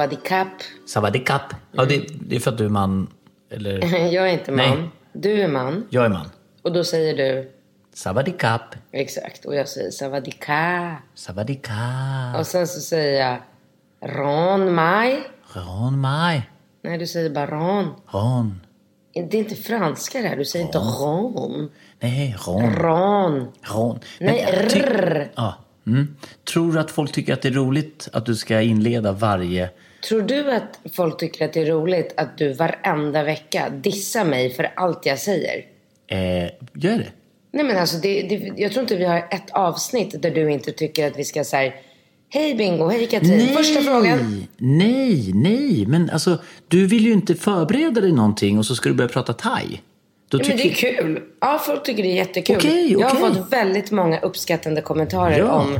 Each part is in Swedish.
Savadikap. Savadikap. Ja, det, det är för att du är man. Eller? Jag är inte man. Nej. Du är man. Jag är man. Och då säger du Savadikap. exakt. Och jag säger savadika. Savadika. Och sen så säger jag ron maj. Ron maj. Nej, du säger bara ron. Ron. Det är inte franska det här. Du säger inte ron. Nej, ron. Ron. Ron. Nej, Men, rrr. Ja. Mm. Tror du att folk tycker att det är roligt att du ska inleda varje... Tror du att folk tycker att det är roligt att du varenda vecka dissar mig för allt jag säger? Eh, gör det? Nej men alltså, det, det, jag tror inte vi har ett avsnitt där du inte tycker att vi ska säga Hej Bingo, hej Katrin. Första frågan. Nej, nej. Men alltså, du vill ju inte förbereda dig någonting och så ska du börja prata thai. Då Ja, men det är kul. Ja, folk tycker det är jättekul. Okej, Jag har fått väldigt många uppskattande kommentarer Ja. om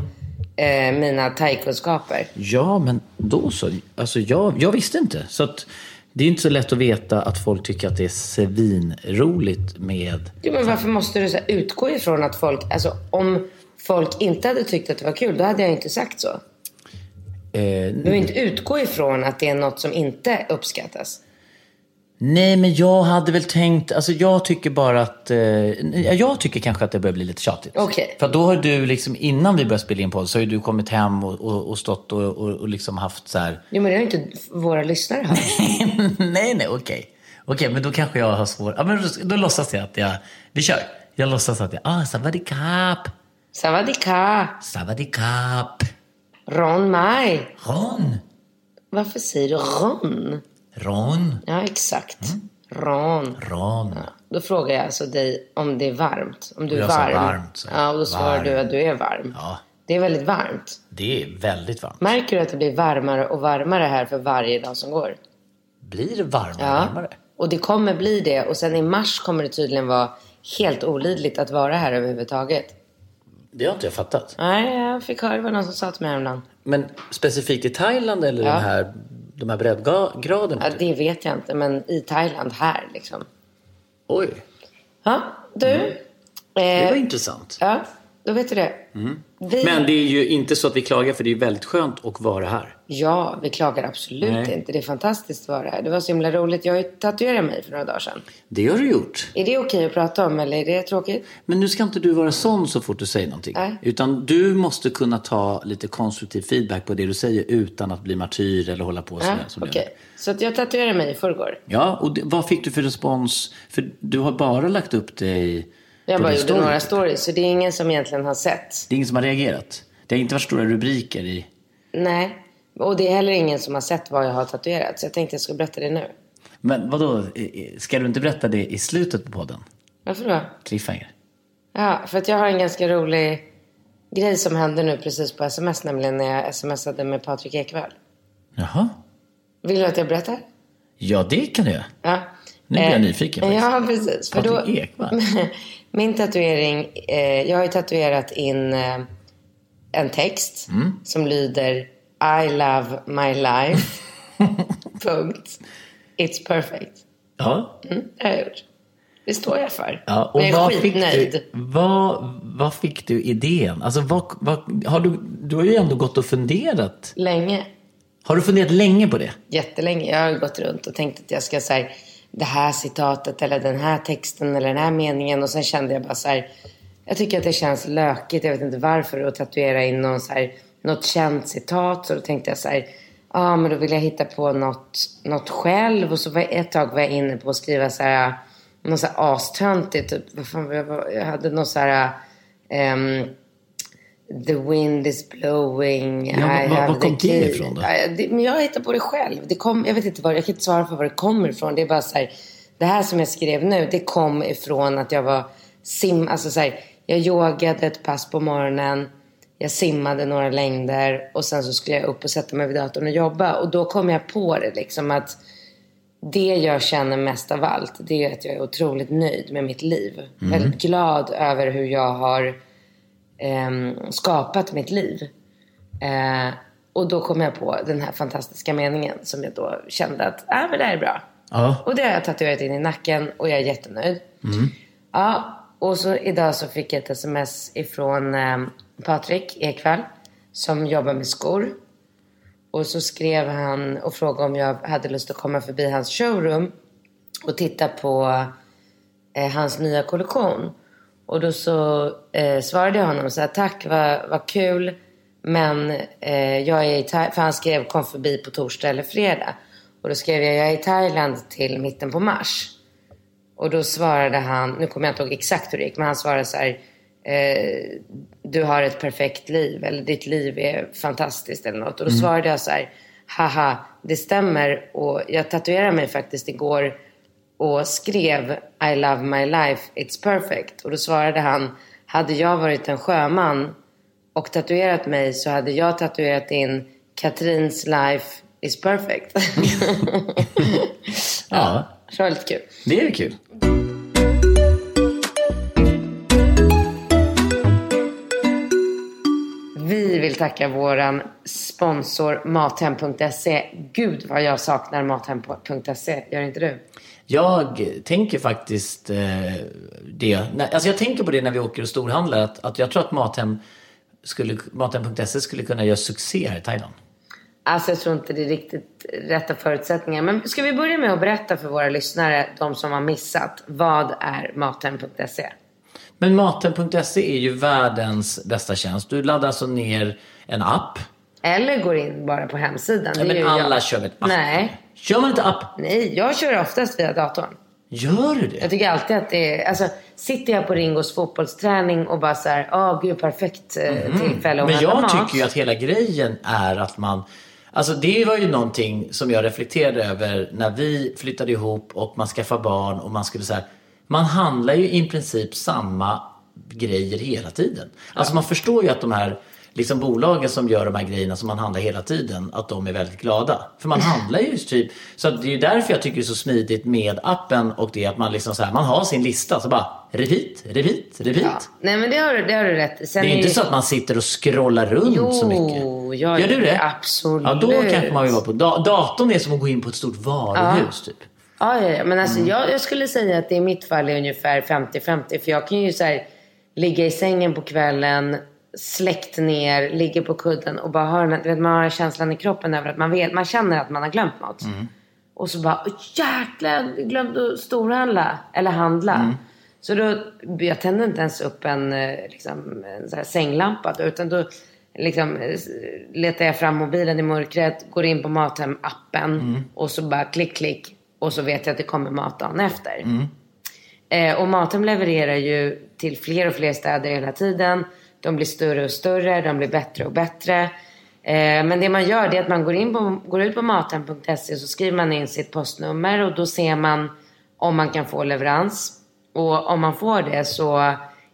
eh, mina thai-kunskaper. Ja, men då så. Alltså, jag, jag visste inte. Så att, det är inte så lätt att veta att folk tycker att det är svinroligt med... Jo, men varför måste du så utgå ifrån att folk... Alltså, om folk inte hade tyckt att det var kul, då hade jag inte sagt så. Eh, Du behöver inte utgå ifrån att det är något som inte uppskattas. Nej, men jag hade väl tänkt... Alltså, jag tycker bara att... Eh, ja, jag tycker kanske att det börjar bli lite tjatigt. Okej. För då har du liksom, innan vi började spela in på så har ju du kommit hem och, och, och stått och, och, och liksom haft så här... Jo, men det har inte våra lyssnare hört. nej, nej, okej. Okej, men då kanske jag har svårt... Ja, men då, då låtsas jag att jag... Vi kör. Jag låtsas att jag... Ah, savadikap. Savadika, Savadikap. Ron Maj. Ron. Varför säger du Ron? Ron. Ja, exakt. Ron. Ron. Då frågar jag alltså dig om det är varmt. Om du är Jag sa varm. varmt, sa jag. ja, och då svarar Varm. du att du är varm. Ja. Det är väldigt varmt. Det är väldigt varmt. Märker du att det blir varmare och varmare här för varje dag som går? Blir det varmare och Ja. varmare? Och det kommer bli det. Och sen i mars kommer det tydligen vara helt olidligt att vara här överhuvudtaget. Det har inte jag fattat. Nej, jag fick höra vad någon som sa till mig häromdagen. Men specifikt i Thailand eller Ja. de här, de här breddgraderna? Ja, det vet jag inte, men i Thailand här liksom. Oj, Ja, du. det var Eh, intressant. ja, då vet du det. Vi, Men det är ju inte så att vi klagar för det är väldigt skönt att vara här. Ja, vi klagar absolut Nej. inte. Det är fantastiskt att vara här. Det var så himla roligt. Jag har ju tatuerat mig för några dagar sedan. Det har du gjort. Är det okej att prata om eller är det tråkigt? Men nu ska inte du vara sån så fort du säger någonting. Nej. Utan du måste kunna ta lite konstruktiv feedback på det du säger utan att bli martyr eller hålla på Ja, sådär. som okej. du Så att jag tatuerade mig i förrgår. Ja, och det, vad fick du för respons? För du har bara lagt upp det i, Jag bara gjorde story. några stories, så det är ingen som egentligen har sett. Det är ingen som har reagerat? Det har inte varit stora rubriker i... Nej. Och det är heller ingen som har sett vad jag har tatuerat. Så jag tänkte jag skulle berätta det nu. Men vadå, ska du inte berätta det i slutet på podden? Varför då? Cliffhanger? Ja, för att jag har en ganska rolig grej som hände nu precis på sms. Nämligen när jag smsade med Patrik Ekwall. Jaha? Vill du att jag berättar? Ja, det kan du göra. Ja. Nu blir jag Eh, nyfiken faktiskt. Ja, precis. Patrik Ekwall? min tatuering, eh, jag har ju tatuerat in eh, en text Mm. som lyder I love my life. Punkt. It's perfect. Ja. Mm, det har jag gjort. Det står jag för. ja och jag är vad fick, skitnöjd. du, vad, vad fick du idén? Alltså, vad, vad, har du, du har ju ändå gått och funderat. Länge. Har du funderat länge på det? Jättelänge. Jag har gått runt och tänkt att jag ska så här, det här citatet eller den här texten eller den här meningen. Och sen kände jag bara så här, jag tycker att det känns lökigt, jag vet inte varför, att tatuera in någon så här, något känt citat. Så då tänkte jag så här, ja ah, men då vill jag hitta på något, något själv. Och så var jag, ett tag var jag inne på att skriva så här, något så här astöntigt. Typ, vad fan, jag, jag hade något så här, um, The wind is blowing. Ja, I var- var kom det ifrån då? Det, men jag hittar på det själv. Det kom, jag vet inte var, jag kan inte svara för var det kommer ifrån. Det är bara så här, det här som jag skrev nu, det kom ifrån att jag var sim, alltså så här, jag yogade ett pass på morgonen. Jag simmade några längder och sen så skulle jag upp och sätta mig vid datorn och jobba. Och då kom jag på det liksom att det jag känner mest av allt, det är att jag är otroligt nöjd med mitt liv. Väldigt glad över hur jag har ehm, skapat mitt liv. Eh, och då kom jag på den här fantastiska meningen som jag då kände att, ah, men det här är bra. Ja. Och det har jag tatuerat in i nacken och jag är jättenöjd. Ja, och så idag så fick jag ett sms ifrån eh, Patrik Ekvall som jobbar med skor. Och så skrev han och frågade om jag hade lust att komma förbi hans showroom och titta på eh, hans nya kollektion. Och då så eh, svarade jag honom så här, tack vad, vad kul. Men eh, jag är i Thailand, för han skrev kom förbi på torsdag eller fredag. Och då skrev jag, jag är i Thailand till mitten på mars. Och då svarade han, nu kommer jag inte ihåg exakt hur det gick, men han svarade så här, eh, du har ett perfekt liv, eller ditt liv är fantastiskt eller något. Och då svarade jag så här, haha, det stämmer och jag tatuerade mig faktiskt igår och skrev I love my life, it's perfect. Och då svarade han, hade jag varit en sjöman och tatuerat mig så hade jag tatuerat in Katrins life is perfect. Ja, det var lite kul. det är kul. Vi vill tacka våran sponsor Mathem.se. Gud vad jag saknar Mathem.se. Gör inte du? Jag tänker faktiskt eh, det. Alltså jag tänker på det när vi åker och storhandlar. Att, att jag tror att Mathem skulle, Mathem.se skulle kunna göra succé här i Thailand. Alltså jag tror inte det är riktigt rätta förutsättningar. Men ska vi börja med att berätta för våra lyssnare, de som har missat. Vad är Mathem.se? Men Mathem.se är ju världens bästa tjänst. Du laddar alltså ner en app. Eller går in bara på hemsidan. Ja, men alla jag. kör väl app? Nej. Kör man inte app? Nej, jag kör oftast via datorn. Gör du det? Jag tycker alltid att det är, alltså sitter jag på Ringos fotbollsträning och bara så här, åh gud perfekt eh, tillfälle att Men jag mat. tycker ju att hela grejen är att man Alltså det var ju någonting som jag reflekterade över när vi flyttade ihop och man skaffade barn och man skulle så här, Man handlar ju i princip samma grejer hela tiden. Alltså man förstår ju att de här liksom bolagen som gör de här grejerna som man handlar hela tiden, att de är väldigt glada. För man handlar ju typ, så det är ju därför jag tycker det är så smidigt med appen och det att man liksom så här, man har sin lista så bara repeat, repeat, repeat. Ja. Nej men det har, det har du rätt. Sen Det är ju inte ju- så att man sitter och scrollar runt Jo, så mycket. jag Gör du det? absolut. Ja, då kanske man vill vara på. Da- datorn är som att gå in på ett stort varuhus typ. Ja, ja, ja. Men alltså, Mm. jag, jag skulle säga att det i mitt fall är ungefär 50-50. För jag kan ju så här, ligga i sängen på kvällen, släckt ner, ligger på kudden och bara har den, vet, man har känslan i kroppen över att man vet, man känner att man har glömt något. Mm. Och så bara, "Åh, jäklar, jag glömde att storhandla eller handla. Mm. Så då, jag tände inte ens upp en, eh, liksom, en sänglampa då, utan då liksom, letar jag fram mobilen i mörkret, går in på Mathem-appen och så bara klick, klick. Och så vet jag att det kommer mat dagen efter. Eh, och Mathem levererar ju till fler och fler städer hela tiden. De blir större och större, de blir bättre och bättre. Eh, men det man gör det är att man går, in på, går ut på mathem.se och så skriver man in sitt postnummer och då ser man om man kan få leverans. Och om man får det så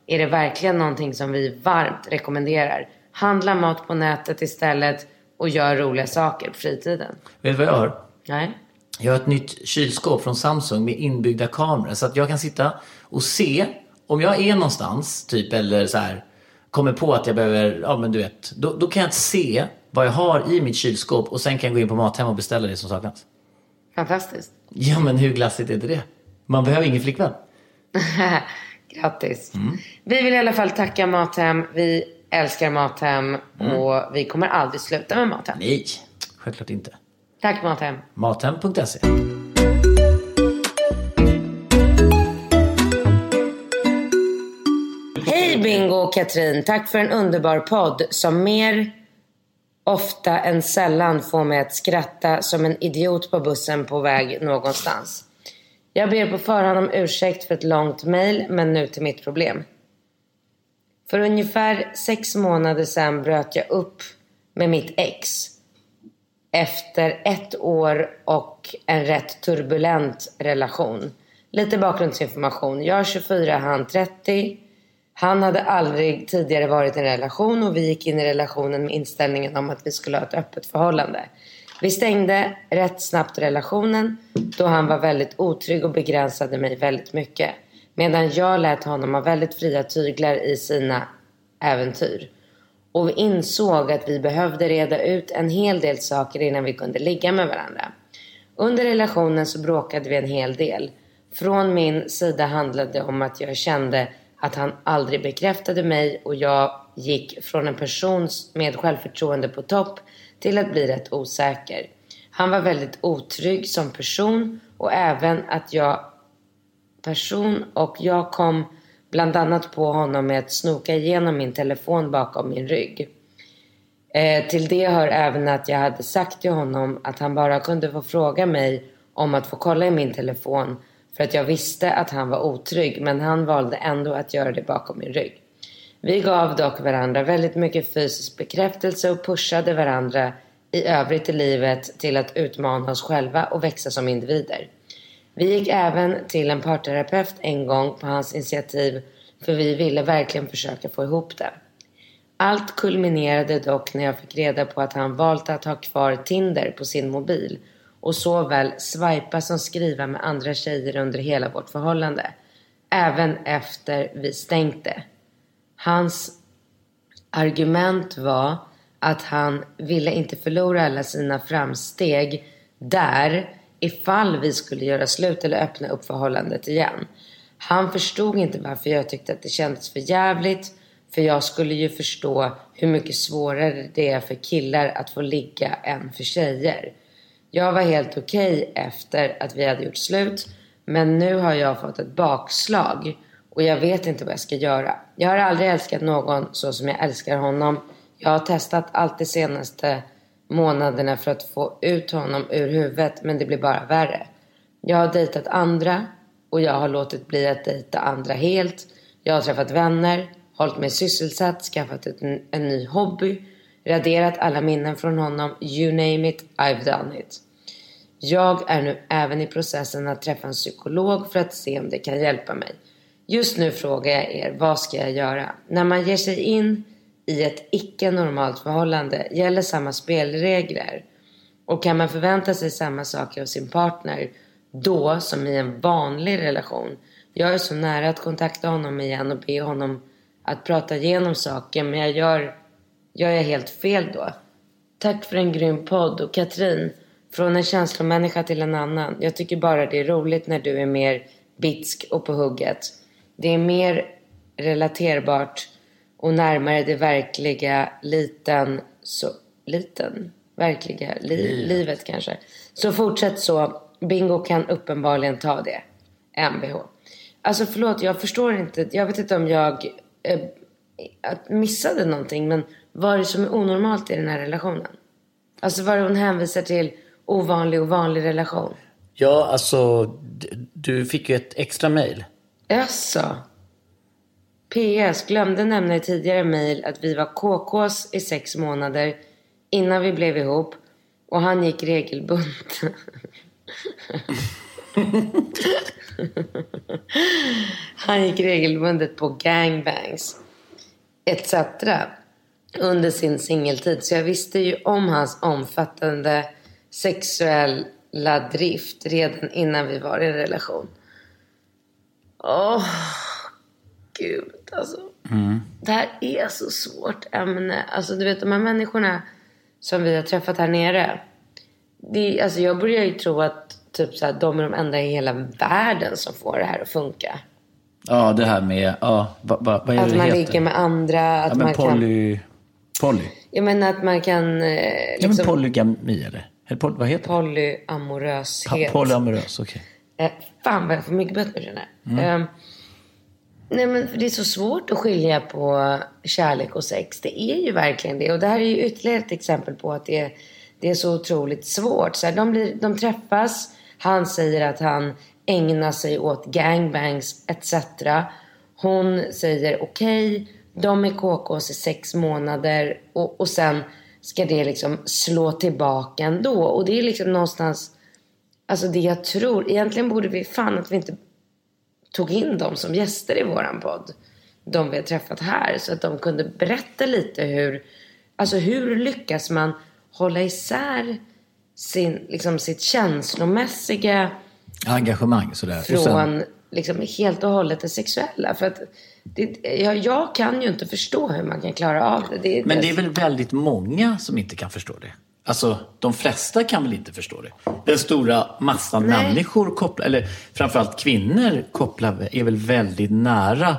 är det verkligen någonting som vi varmt rekommenderar. Handla mat på nätet istället och gör roliga saker på fritiden. Vet du vad jag har? Nej? Jag har ett nytt kylskåp från Samsung med inbyggda kameror. Så att jag kan sitta och se om jag är någonstans, typ eller så här kommer på att jag behöver, ja men du vet. Då, då kan jag se vad jag har i mitt kylskåp och sen kan jag gå in på Mathem och beställa det som saknas. Fantastiskt. Ja men hur glassigt är inte det? Man behöver ingen flickvän. Grattis. Vi vill i alla fall tacka Mathem. Vi älskar Mathem och vi kommer aldrig sluta med Mathem. Nej, självklart inte. Tack Mathem. Mathem.se Bingo och Katrin, tack för en underbar podd som mer ofta än sällan får mig att skratta som en idiot på bussen på väg någonstans. Jag ber på förhand om ursäkt för ett långt mejl, men nu till mitt problem. För ungefär sex månader sedan bröt jag upp med mitt ex. Efter ett år och en rätt turbulent relation. Lite bakgrundsinformation. Jag är 24, han 30. Han hade aldrig tidigare varit i en relation och vi gick in i relationen med inställningen om att vi skulle ha ett öppet förhållande. Vi stängde rätt snabbt relationen då han var väldigt otrygg och begränsade mig väldigt mycket. Medan jag lät honom ha väldigt fria tyglar i sina äventyr. Och vi insåg att vi behövde reda ut en hel del saker innan vi kunde ligga med varandra. Under relationen så bråkade vi en hel del. Från min sida handlade det om att jag kände att han aldrig bekräftade mig och jag gick från en person med självförtroende på topp till att bli rätt osäker. Han var väldigt otrygg som person och även att jag person och jag kom bland annat på honom med att snoka igenom min telefon bakom min rygg. Eh, till det hör även att jag hade sagt till honom att han bara kunde få fråga mig om att få kolla i min telefon för att jag visste att han var otrygg men han valde ändå att göra det bakom min rygg. Vi gav dock varandra väldigt mycket fysisk bekräftelse och pushade varandra i övrigt i livet till att utmana oss själva och växa som individer. Vi gick även till en parterapeut en gång på hans initiativ för vi ville verkligen försöka få ihop det. Allt kulminerade dock när jag fick reda på att han valt att ha kvar Tinder på sin mobil och såväl swipa som skriva med andra tjejer under hela vårt förhållande. Även efter vi stängt det. Hans argument var att han ville inte förlora alla sina framsteg där ifall vi skulle göra slut eller öppna upp förhållandet igen. Han förstod inte varför jag tyckte att det kändes för jävligt för jag skulle ju förstå hur mycket svårare det är för killar att få ligga än för tjejer. Jag var helt okej okay efter att vi hade gjort slut men nu har jag fått ett bakslag och jag vet inte vad jag ska göra. Jag har aldrig älskat någon så som jag älskar honom. Jag har testat allt de senaste månaderna för att få ut honom ur huvudet men det blir bara värre. Jag har dejtat andra och jag har låtit bli att dejta andra helt. Jag har träffat vänner, hållit mig sysselsatt, skaffat en, en ny hobby, raderat alla minnen från honom. You name it, I've done it. Jag är nu även i processen att träffa en psykolog för att se om det kan hjälpa mig. Just nu frågar jag er, vad ska jag göra? När man ger sig in i ett icke-normalt förhållande gäller samma spelregler. Och kan man förvänta sig samma saker av sin partner då som i en vanlig relation? Jag är så nära att kontakta honom igen och be honom att prata igenom saker men jag gör, gör jag helt fel då? Tack för en grym podd och Katrin, från en känslomänniska till en annan. Jag tycker bara det är roligt när du är mer bitsk och på hugget. Det är mer relaterbart och närmare det verkliga liten, så, liten, verkliga li, livet. livet kanske. Så fortsätt så. Bingo kan uppenbarligen ta det. Mvh. Alltså förlåt, jag förstår inte. Jag vet inte om jag eh, missade någonting. Men vad är det som är onormalt i den här relationen? Alltså vad hon hänvisar till ovanlig och vanlig relation? Ja, alltså du fick ju ett extra mejl. Jaså? PS. Glömde nämna i tidigare mejl att vi var KKs i sex månader innan vi blev ihop. Och han gick regelbundet. han gick regelbundet på gangbangs etc. under sin singeltid. Så jag visste ju om hans omfattande sexuella drift redan innan vi var i en relation. Åh, oh, gud alltså. Mm. Det här är så svårt ämne. Alltså du vet de här människorna som vi har träffat här nere. Det, alltså jag börjar ju tro att typ så här, de är de enda i hela världen som får det här att funka. Ja, det här med, ja, vad, vad, vad är att man ligger med andra. Att ja, men man poly... kan... Poly? Jag menar att man kan... Eh, liksom... Ja, men polygami eller? eller poly, vad heter Polyamoröshet. Pa polyamorös, okej. Okay. Eh, fan vad jag får mycket bättre känner. Mm. Eh, Nej, men det är så svårt att skilja på kärlek och sex. Det är ju verkligen det. Och det här är ju ytterligare ett exempel på att det är, det är så otroligt svårt. Så här, de, blir, de träffas, han säger att han ägnar sig åt gangbangs etc. Hon säger okej, okay, de är KKs i sex månader och, och sen ska det liksom slå tillbaka ändå. Och det är liksom någonstans, alltså det jag tror, egentligen borde vi, fan att vi inte tog in dem som gäster i våran podd. De vi har träffat här. Så att de kunde berätta lite hur, alltså hur lyckas man hålla isär sin, liksom sitt känslomässiga engagemang sådär. Från liksom helt och hållet det sexuella. För att det, jag, jag, kan ju inte förstå hur man kan klara av det. det Men det är väl väldigt många som inte kan förstå det? Alltså, de flesta kan väl inte förstå det? Den stora massan Nej. människor, kopplar, eller framförallt kvinnor, kopplar, är väl väldigt nära.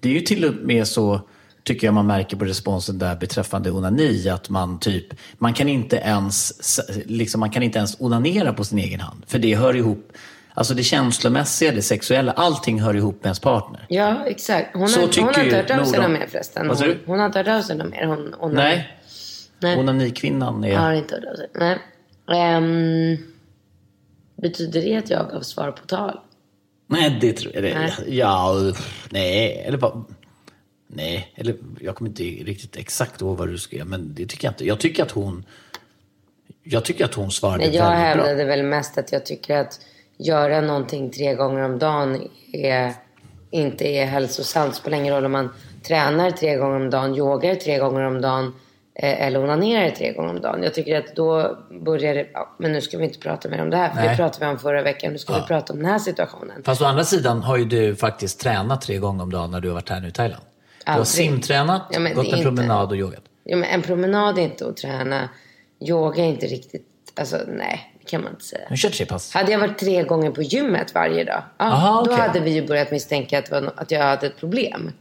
Det är ju till och med så, tycker jag man märker på responsen där beträffande onani, att man typ, man kan inte ens, liksom, man kan inte ens onanera på sin egen hand. För det hör ihop Alltså det känslomässiga, det sexuella, allting hör ihop med ens partner. Ja, exakt. Hon har, hon har inte hört av sig mer förresten. Hon, hon har inte hört av sig mer. Hon, hon Nej. Nej. Onanikvinnan är... Har inte hört av sig. Nej. Um, betyder det att jag gav svar på tal? Nej, det tror jag det. Ja, nej. Eller bara... Nej, eller jag kommer inte riktigt exakt ihåg vad du skrev, men det tycker jag inte. Jag tycker att hon... Jag tycker att hon svarade Nej, jag väldigt bra. Jag hävdade väl mest att jag tycker att göra någonting tre gånger om dagen är, inte är hälsosamt. Det spelar ingen roll om man tränar tre gånger om dagen, yogar tre gånger om dagen eh, eller onanerar tre gånger om dagen. Jag tycker att då börjar det... Ja, men nu ska vi inte prata mer om det här, för Nej. det pratade vi om förra veckan. Nu ska ja. vi prata om den här situationen. Fast å andra sidan har ju du faktiskt tränat tre gånger om dagen när du har varit här nu i Thailand. Du har simtränat, ja, gått en promenad och yogat. Ja, men en promenad är inte att träna. Yoga är inte riktigt... Alltså, nej kan man inte säga. Men kört tre pass? Hade jag varit tre gånger på gymmet varje dag, ja, Aha, då hade vi ju börjat misstänka att, var, att jag hade ett problem.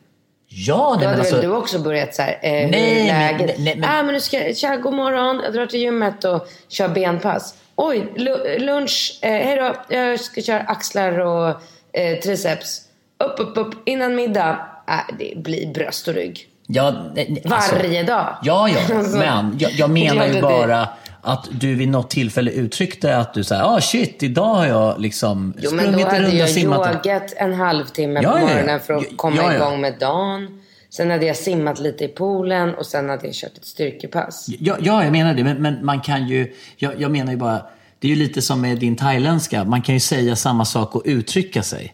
Ja, nej, Då hade alltså... väl du också börjat så här, eh, nej, läget? Nej, nej, men... Ah, men nu ska jag, tja, god morgon, jag drar till gymmet och kör benpass. Oj, lunch, eh, hej då, jag ska köra axlar och eh, triceps. Upp, upp, upp, innan middag. Ah, det blir bröst och rygg. Ja, nej, alltså, Varje dag. Ja, ja, alltså, men jag, jag menar ju bara att du vid något tillfälle uttryckte att du sa ah shit, idag har jag liksom jo, sprungit en runda, simmat. Jo, men då hade jag yogat en halvtimme ja, på morgonen ja, för att komma ja, igång med dagen. Sen hade jag simmat lite i poolen och sen hade jag kört ett styrkepass. Ja, ja jag menar det. Men, men man kan ju, jag, jag menar ju bara, det är ju lite som med din thailändska. Man kan ju säga samma sak och uttrycka sig.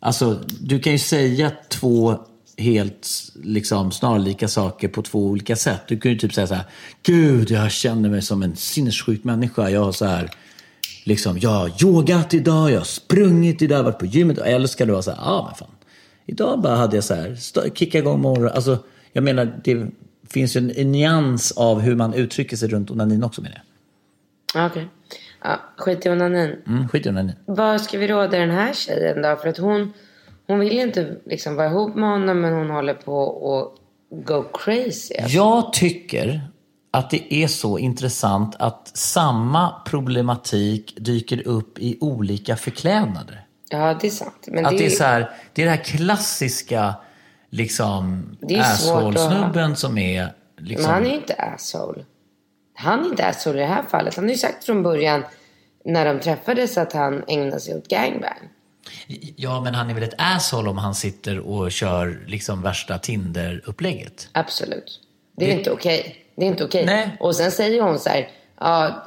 Alltså, du kan ju säga två helt liksom, snarlika saker på två olika sätt. Du kan ju typ säga så här, Gud, jag känner mig som en sinnessjuk människa. Jag har så här, liksom, jag har yogat idag, jag har sprungit idag, varit på gymmet. Eller ska du vara så här, ja ah, men fan. Idag bara hade jag så här, kicka igång morgonen. Alltså, jag menar, det finns ju en, en nyans av hur man uttrycker sig runt onanin också menar jag. Okej. Okay. Ja, skit i onanin. Mm, skit i onanin. Vad ska vi råda den här tjejen då? För att hon hon vill inte liksom vara ihop med honom men hon håller på att go crazy. Alltså. Jag tycker att det är så intressant att samma problematik dyker upp i olika förklädnader. Ja, det är sant. Men att det, är, det är så här, det är det här klassiska liksom asshole-snubben som är... Liksom... Men han är ju inte asshole. Han är inte asshole i det här fallet. Han har ju sagt från början när de träffades att han ägnar sig åt gangbang. Ja, men han är väl ett asshole om han sitter och kör liksom värsta Tinder-upplägget? Absolut. Det är det... inte okej. Okay. Det är inte okej. Okay. Och sen säger hon så här, ja,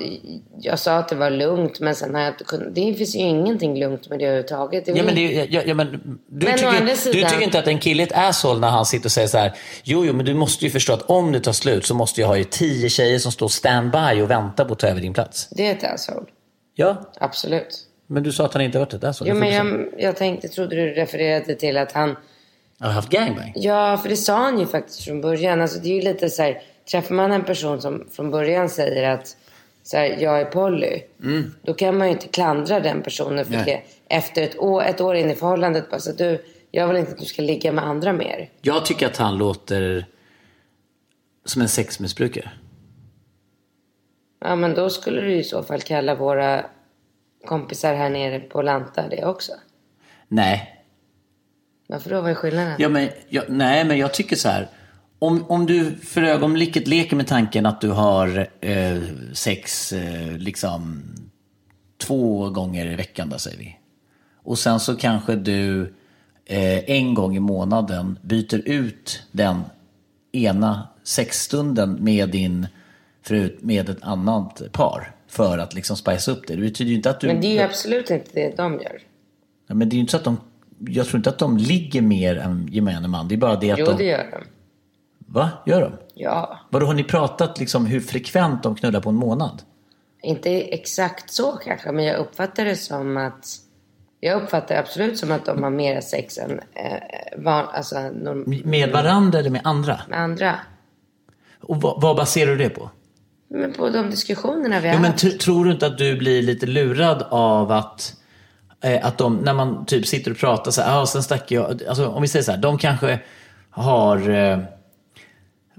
jag sa att det var lugnt, men sen har jag inte kunnat... Det finns ju ingenting lugnt med det överhuvudtaget. Det ja, men, det, ja, ja, men du, men tycker, sidan... du tycker inte att en kille är ett asshole när han sitter och säger så här, jo, jo, men du måste ju förstå att om det tar slut så måste jag ha ju tio tjejer som står standby och väntar på att ta över din plats. Det är ett asshole. Ja. Absolut. Men du sa att han inte varit det där så. Jo, men jag, jag tänkte, trodde du refererade till att han... Har haft gangbang? Ja, för det sa han ju faktiskt från början. Alltså det är ju lite så här, träffar man en person som från början säger att så här, jag är poly. Mm. Då kan man ju inte klandra den personen för Nej. det. Efter ett år, ett år in i förhållandet bara så du, jag vill inte att du ska ligga med andra mer. Jag tycker att han låter som en sexmissbrukare. Ja, men då skulle du i så fall kalla våra kompisar här nere på Lanta det också? Nej. Varför då? Vad är skillnaden? Ja, men, ja, nej, men jag tycker så här. Om, om du för ögonblicket leker med tanken att du har eh, sex eh, liksom två gånger i veckan, då, säger vi. Och sen så kanske du eh, en gång i månaden byter ut den ena sexstunden med din fru, med ett annat par. För att liksom spice upp det. Det betyder ju inte att du... Men det är ju absolut inte det de gör. Ja, men det är ju inte så att de... Jag tror inte att de ligger mer än gemene man. Det är bara det att Jo, de... det gör de. Va? Gör de? Ja. Vadå, har ni pratat liksom hur frekvent de knullar på en månad? Inte exakt så kanske, men jag uppfattar det som att... Jag uppfattar absolut som att de har mer sex än eh, van, alltså, norm, Med varandra eller med andra? med andra. Och vad, vad baserar du det på? Men på de diskussionerna vi har Jo, men haft. tror du inte att du blir lite lurad av att, eh, att de, när man typ sitter och pratar så här, ah, sen stack jag, alltså om vi säger så här, de kanske har, eh,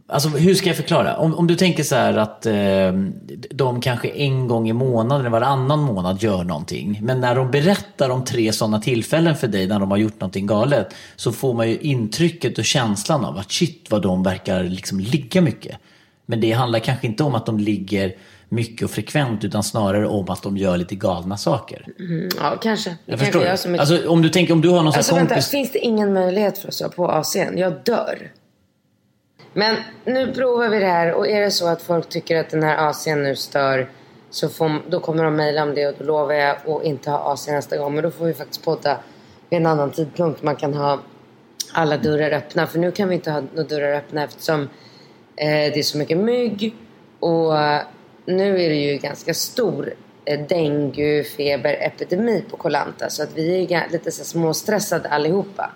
alltså hur ska jag förklara? Om, om du tänker så här att eh, de kanske en gång i månaden eller varannan månad gör någonting, men när de berättar om tre sådana tillfällen för dig när de har gjort någonting galet, så får man ju intrycket och känslan av att shit vad de verkar liksom ligga mycket. Men det handlar kanske inte om att de ligger mycket och frekvent utan snarare om att de gör lite galna saker. Mm, ja, kanske. Jag kanske förstår. jag som är... Alltså om du tänker om du har någon Alltså här vänta, kompis. finns det ingen möjlighet för oss att ha på AC'n? Jag dör. Men nu provar vi det här och är det så att folk tycker att den här AC'n nu stör så får, då kommer de mejla om det och då lovar jag att inte ha AC nästa gång. Men då får vi faktiskt podda vid en annan tidpunkt. Man kan ha alla dörrar öppna. För nu kan vi inte ha några dörrar öppna eftersom det är så mycket mygg. Och eh, nu är det ju ganska stor eh, denguefeberepidemi på Kolanta. Så att vi är lite så småstressade allihopa.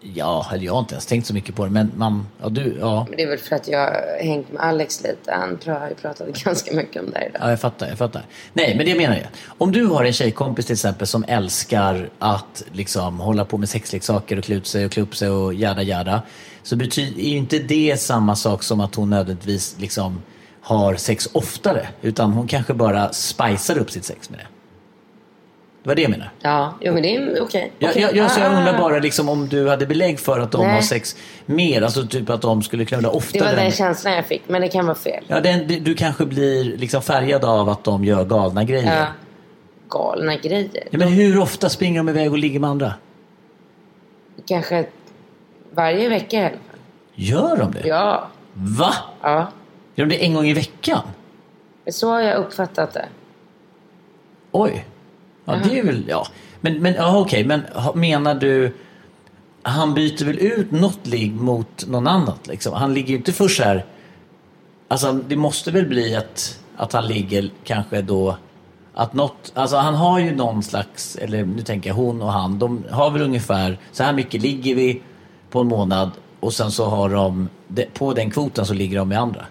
Ja, eller jag har inte ens tänkt så mycket på det men man, ja du, ja. Men det är väl för att jag har hängt med Alex lite. Han har ju pratat ganska mycket om det här idag. Ja, jag fattar, jag fattar. Nej, men det menar jag. Om du har en tjejkompis till exempel som älskar att liksom hålla på med sexleksaker och klä ut sig och klä upp sig och jada jada. Så betyder är ju inte det samma sak som att hon nödvändigtvis liksom har sex oftare. Utan hon kanske bara spicar upp sitt sex med det. Det var det jag menar. Ja, jo men det är okej. Jag, Okej. jag, jag, så jag Ah, undrar bara liksom om du hade belägg för att de Nej. har sex mer. Alltså typ att de skulle knulla Det oftare. var den än- känslan jag fick, men det kan vara fel. Ja, den, du kanske blir liksom färgad av att de gör galna grejer. Ja. Galna grejer. Ja, men hur ofta springer de iväg och ligger med andra? Kanske varje vecka i alla fall. Gör de det? Ja. Va? Ja. Gör de det en gång i veckan? Så har jag uppfattat det. Oj. Ja, det är väl... Ja. Men, men ja, okej. Men menar du... Han byter väl ut något ligg mot någon annat liksom? Han ligger ju inte först så här... Alltså det måste väl bli att, att han ligger kanske då... Att något, alltså han har ju någon slags, eller nu tänker jag hon och han, de har väl ungefär så här mycket ligger vi på en månad och sen så har de, på den kvoten så ligger de med andra.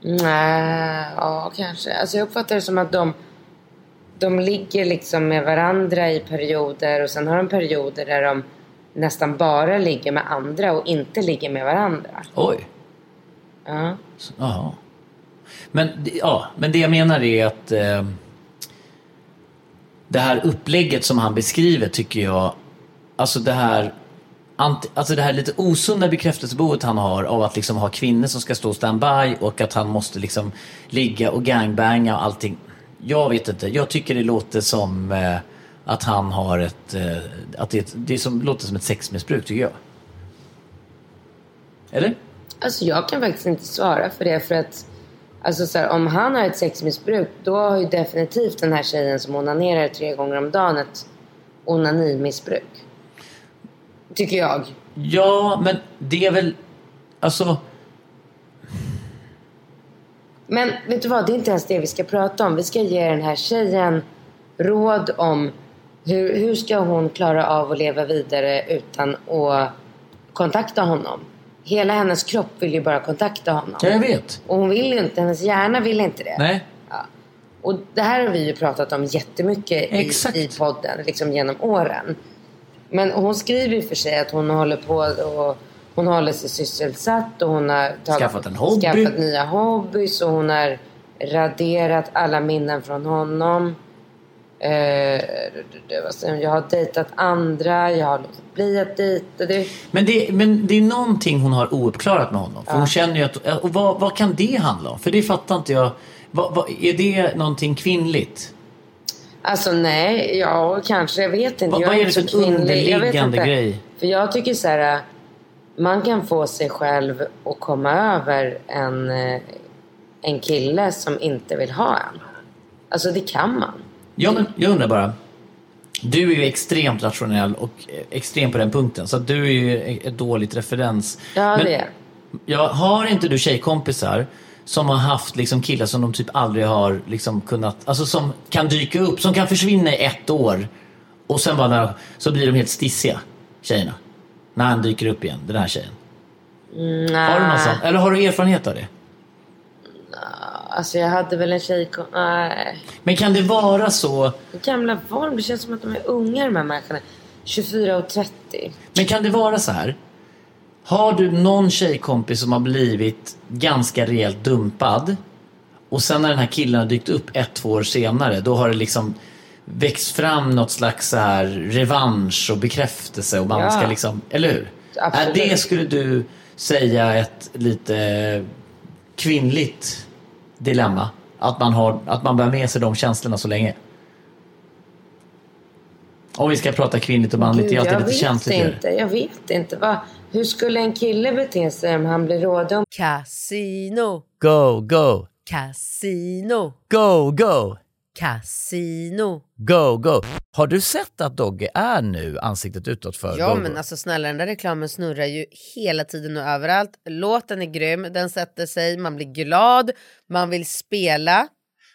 Nej, ja kanske. Alltså jag uppfattar det som att de, de ligger liksom med varandra i perioder och sen har de perioder där de nästan bara ligger med andra och inte ligger med varandra. Oj. Ja. Jaha. Men, ja, men det jag menar är att eh, det här upplägget som han beskriver tycker jag, alltså det här alltså det här lite osunda bekräftelsebehovet han har av att liksom ha kvinnor som ska stå standby och att han måste liksom ligga och gangbanga och allting. Jag vet inte, jag tycker det låter som eh, att han har ett, eh, att det, är ett- det är som, låter som ett sexmissbruk tycker jag. Eller? Alltså jag kan faktiskt inte svara för det för att Alltså så här, om han har ett sexmissbruk då har ju definitivt den här tjejen som onanerar tre gånger om dagen ett onanimissbruk. Tycker jag. Ja, men det är väl... Alltså... Men vet du vad, det är inte ens det vi ska prata om. Vi ska ge den här tjejen råd om hur, hur ska hon klara av att leva vidare utan att kontakta honom. Hela hennes kropp vill ju bara kontakta honom. Ja, jag vet. Och hon vill ju inte, hennes hjärna vill inte det. Nej. Ja. Och det här har vi ju pratat om jättemycket i, Exakt. i podden liksom genom åren. Men hon skriver ju för sig att hon håller på och hon håller sig sysselsatt och hon har tagit, Skaffat en hobby. skaffat nya hobbys och hon har raderat alla minnen från honom. Eh, jag har dejtat andra, jag har låtit bli att dejta. Det, Men det, men det är någonting hon har ouppklarat med honom. För hon känner ju att, och vad, vad kan det handla om? För det fattar inte jag. Vad, vad, är det någonting kvinnligt? Alltså nej, ja kanske, jag vet inte. Vad- jag vad är det för. Jag underliggande grej? För jag tycker så här, man kan få sig själv att komma över en, eh, en kille som inte vill ha en. Alltså det kan man. Ja, men jag undrar bara. Du är ju extremt rationell och extrem på den punkten. Så du är ju ett dåligt referens. Ja, men, det är Ja, har inte du tjejkompisar som har haft liksom killar som de typ aldrig har liksom kunnat, alltså som kan dyka upp, som kan försvinna i ett år och sen bara när, så blir de helt stissiga, tjejerna. När han dyker upp igen, den här tjejen. Har du någon sån? Eller har du erfarenhet av det? Alltså jag hade väl en tjej... Nej. Men kan det vara så, gamla de? Det känns som att de är unga de här människorna. 24 och 30. men kan det vara så här? Har du någon tjejkompis som har blivit ganska rejält dumpad och sen när den här killen har dykt upp ett, två år senare då har det liksom växt fram något slags så här revansch och bekräftelse och man Ja. ska liksom, eller hur? Absolut. Är det skulle du säga ett lite kvinnligt dilemma? Att man, har, att man bär med sig de känslorna så länge? Om vi ska prata kvinnligt och manligt, det är alltid jag lite känsligt. inte. Jag vet inte. Vad, hur skulle en kille bete sig om han blir rådom? Casino, Go, go, casino, go, go! casino. Go, go! Har du sett att Dogge är nu ansiktet utåt för Ja Go, men Go? alltså snälla den där reklamen snurrar ju hela tiden och överallt. Låten är grym, den sätter sig, man blir glad, man vill spela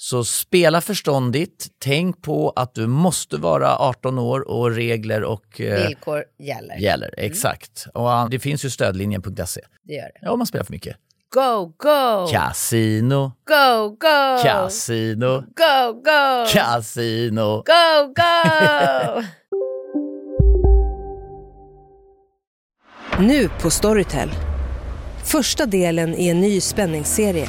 Så spela förståndigt. Tänk på att du måste vara 18 år och regler och eh, Villkor gäller. gäller. Exakt. Och det finns ju stödlinjen.se. Det gör det. Ja, om man spelar för mycket. Go, go! Casino, Go, go! casino, Go, go! casino. Go, go! Nu på Storytel. Första delen i en ny spänningsserie.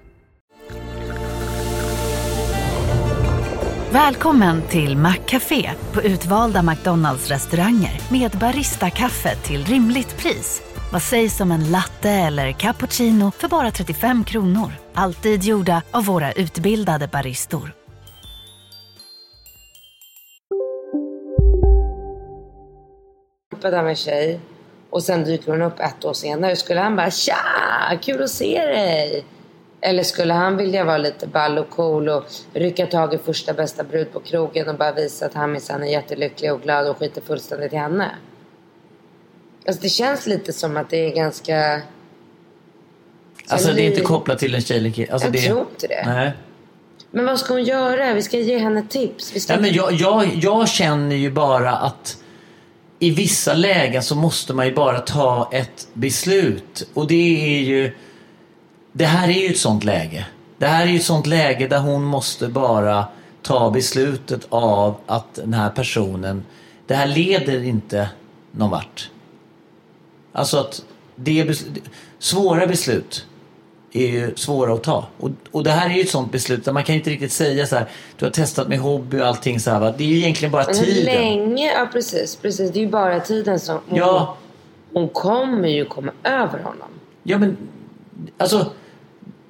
Välkommen till Maccafé på utvalda McDonalds restauranger med Baristakaffe till rimligt pris. Vad sägs om en latte eller cappuccino för bara 35 kronor? Alltid gjorda av våra utbildade baristor. Dumpad där med tjej och sen dyker hon upp ett år senare. Skulle han bara tja, kul att se dig. Eller skulle han vilja vara lite ball och cool och rycka tag i första bästa brud på krogen och bara visa att han minsann är jättelycklig och glad och skiter fullständigt i henne? Alltså det känns lite som att det är ganska... Alltså det är inte kopplat till en tjej. Alltså, Jag det... tror inte det. Nej. Men vad ska hon göra? Vi ska ge henne tips. Vi ska... Nej, men jag, jag, jag känner ju bara att i vissa lägen så måste man ju bara ta ett beslut. Och det är ju... Det här är ju ett sånt läge. Det här är ju ett sånt läge där hon måste bara ta beslutet av att den här personen... Det här leder inte någon vart. Alltså att det är bes, svåra beslut är ju svåra att ta. Och, och det här är ju ett sånt beslut där man kan inte riktigt säga så här. Du har testat med hobby och allting så här va. Det är ju egentligen bara tiden. länge, ja precis, precis. Det är ju bara tiden som... Hon, Ja. hon kommer ju komma över honom. Ja men, alltså.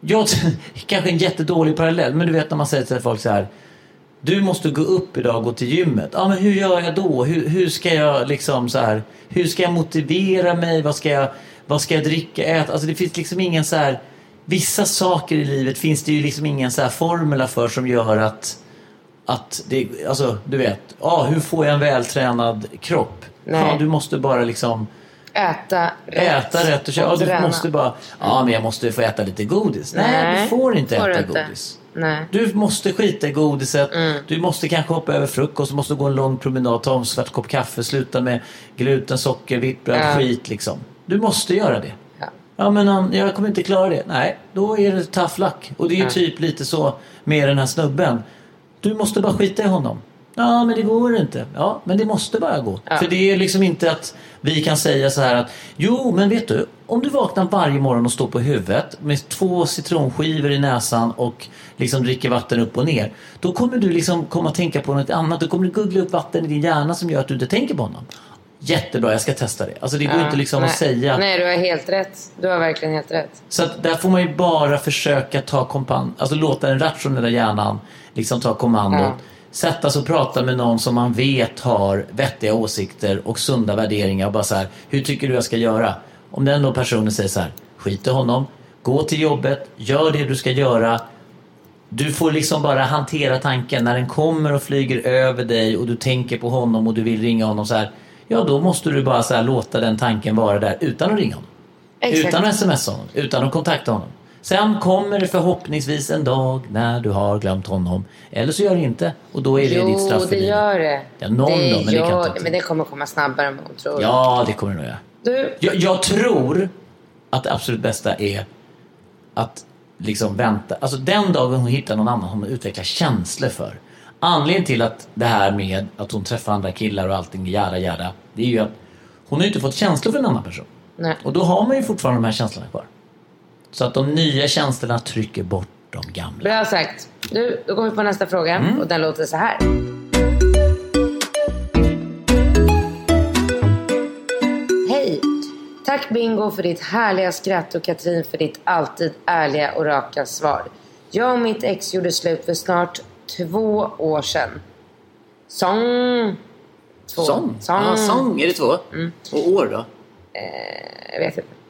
Jag, kanske en jättedålig parallell, men du vet när man säger till folk så här. Du måste gå upp idag och gå till gymmet. Ja men hur gör jag då? Hur, hur ska jag liksom så här. Hur ska jag motivera mig? Vad ska jag, vad ska jag dricka, äta? Alltså det finns liksom ingen så här, vissa saker i livet finns det ju liksom ingen så här formula för som gör att, att det, alltså du vet, ah, hur får jag en vältränad kropp? Nej. Ja, du måste bara liksom Äta rätt. äta rätt och köra. Ja, du träna. måste bara, ja men jag måste få äta lite godis. Nej, Nej, du får inte får äta inte. godis. Nej. Du måste skita i godiset. Mm. Du måste kanske hoppa över frukost. Du måste gå en lång promenad. Ta en svart kopp kaffe. Sluta med gluten, socker, vitt bröd, Ja. skit liksom. Du måste göra det. Ja. Ja men jag kommer inte klara det. Nej, då är det tough luck. Och det är ju Ja. typ lite så med den här snubben. Du måste bara skita i honom. Ja men det går inte. Ja men det måste bara gå. Ja. För det är liksom inte att vi kan säga så här att jo men vet du om du vaknar varje morgon och står på huvudet med två citronskivor i näsan och liksom dricker vatten upp och ner. Då kommer du liksom komma att tänka på något annat. Då kommer du googla upp vatten i din hjärna som gör att du inte tänker på honom. Jättebra, jag ska testa det. Alltså det går Ja, inte liksom nej. att säga. Nej, du har helt rätt. Du har verkligen helt rätt. Så att där får man ju bara försöka ta kompan- alltså låta den rationella hjärnan liksom ta kommandot. Ja. Sätta sig och prata med någon som man vet har vettiga åsikter och sunda värderingar och bara så här, hur tycker du jag ska göra? Om den då personen säger så här, skit i honom, gå till jobbet, gör det du ska göra. Du får liksom bara hantera tanken när den kommer och flyger över dig och du tänker på honom och du vill ringa honom så här. Ja, då måste du bara så här låta den tanken vara där utan att ringa honom. Exakt. Utan att smsa honom, utan att kontakta honom. Sen kommer det förhoppningsvis en dag när du har glömt honom. Eller så gör det inte och då är det ditt straff Jo, för det gör det. Ja, någon det då, men det kan gör, ta tid. Men det kommer komma snabbare än vad tror. Ja, det kommer det nog göra. Du, Jag, jag tror att det absolut bästa är att liksom vänta. Alltså den dagen hon hittar någon annan hon utvecklar känslor för. Anledningen till att det här med att hon träffar andra killar och allting, jada jada. Det är ju att hon har ju inte fått känslor för en annan person. nej. Och då har man ju fortfarande de här känslorna kvar. Så att de nya känslorna trycker bort de gamla. Bra sagt. Du, då går vi på nästa fråga. Mm. Och den låter så här. Hej! Tack Bingo för ditt härliga skratt och Katrin för ditt alltid ärliga och raka svar. Jag och mitt ex gjorde slut för snart två år sedan. Sång. Två. Sång? Sång. Ja, sång. Är det två? Och år då? Jag vet inte.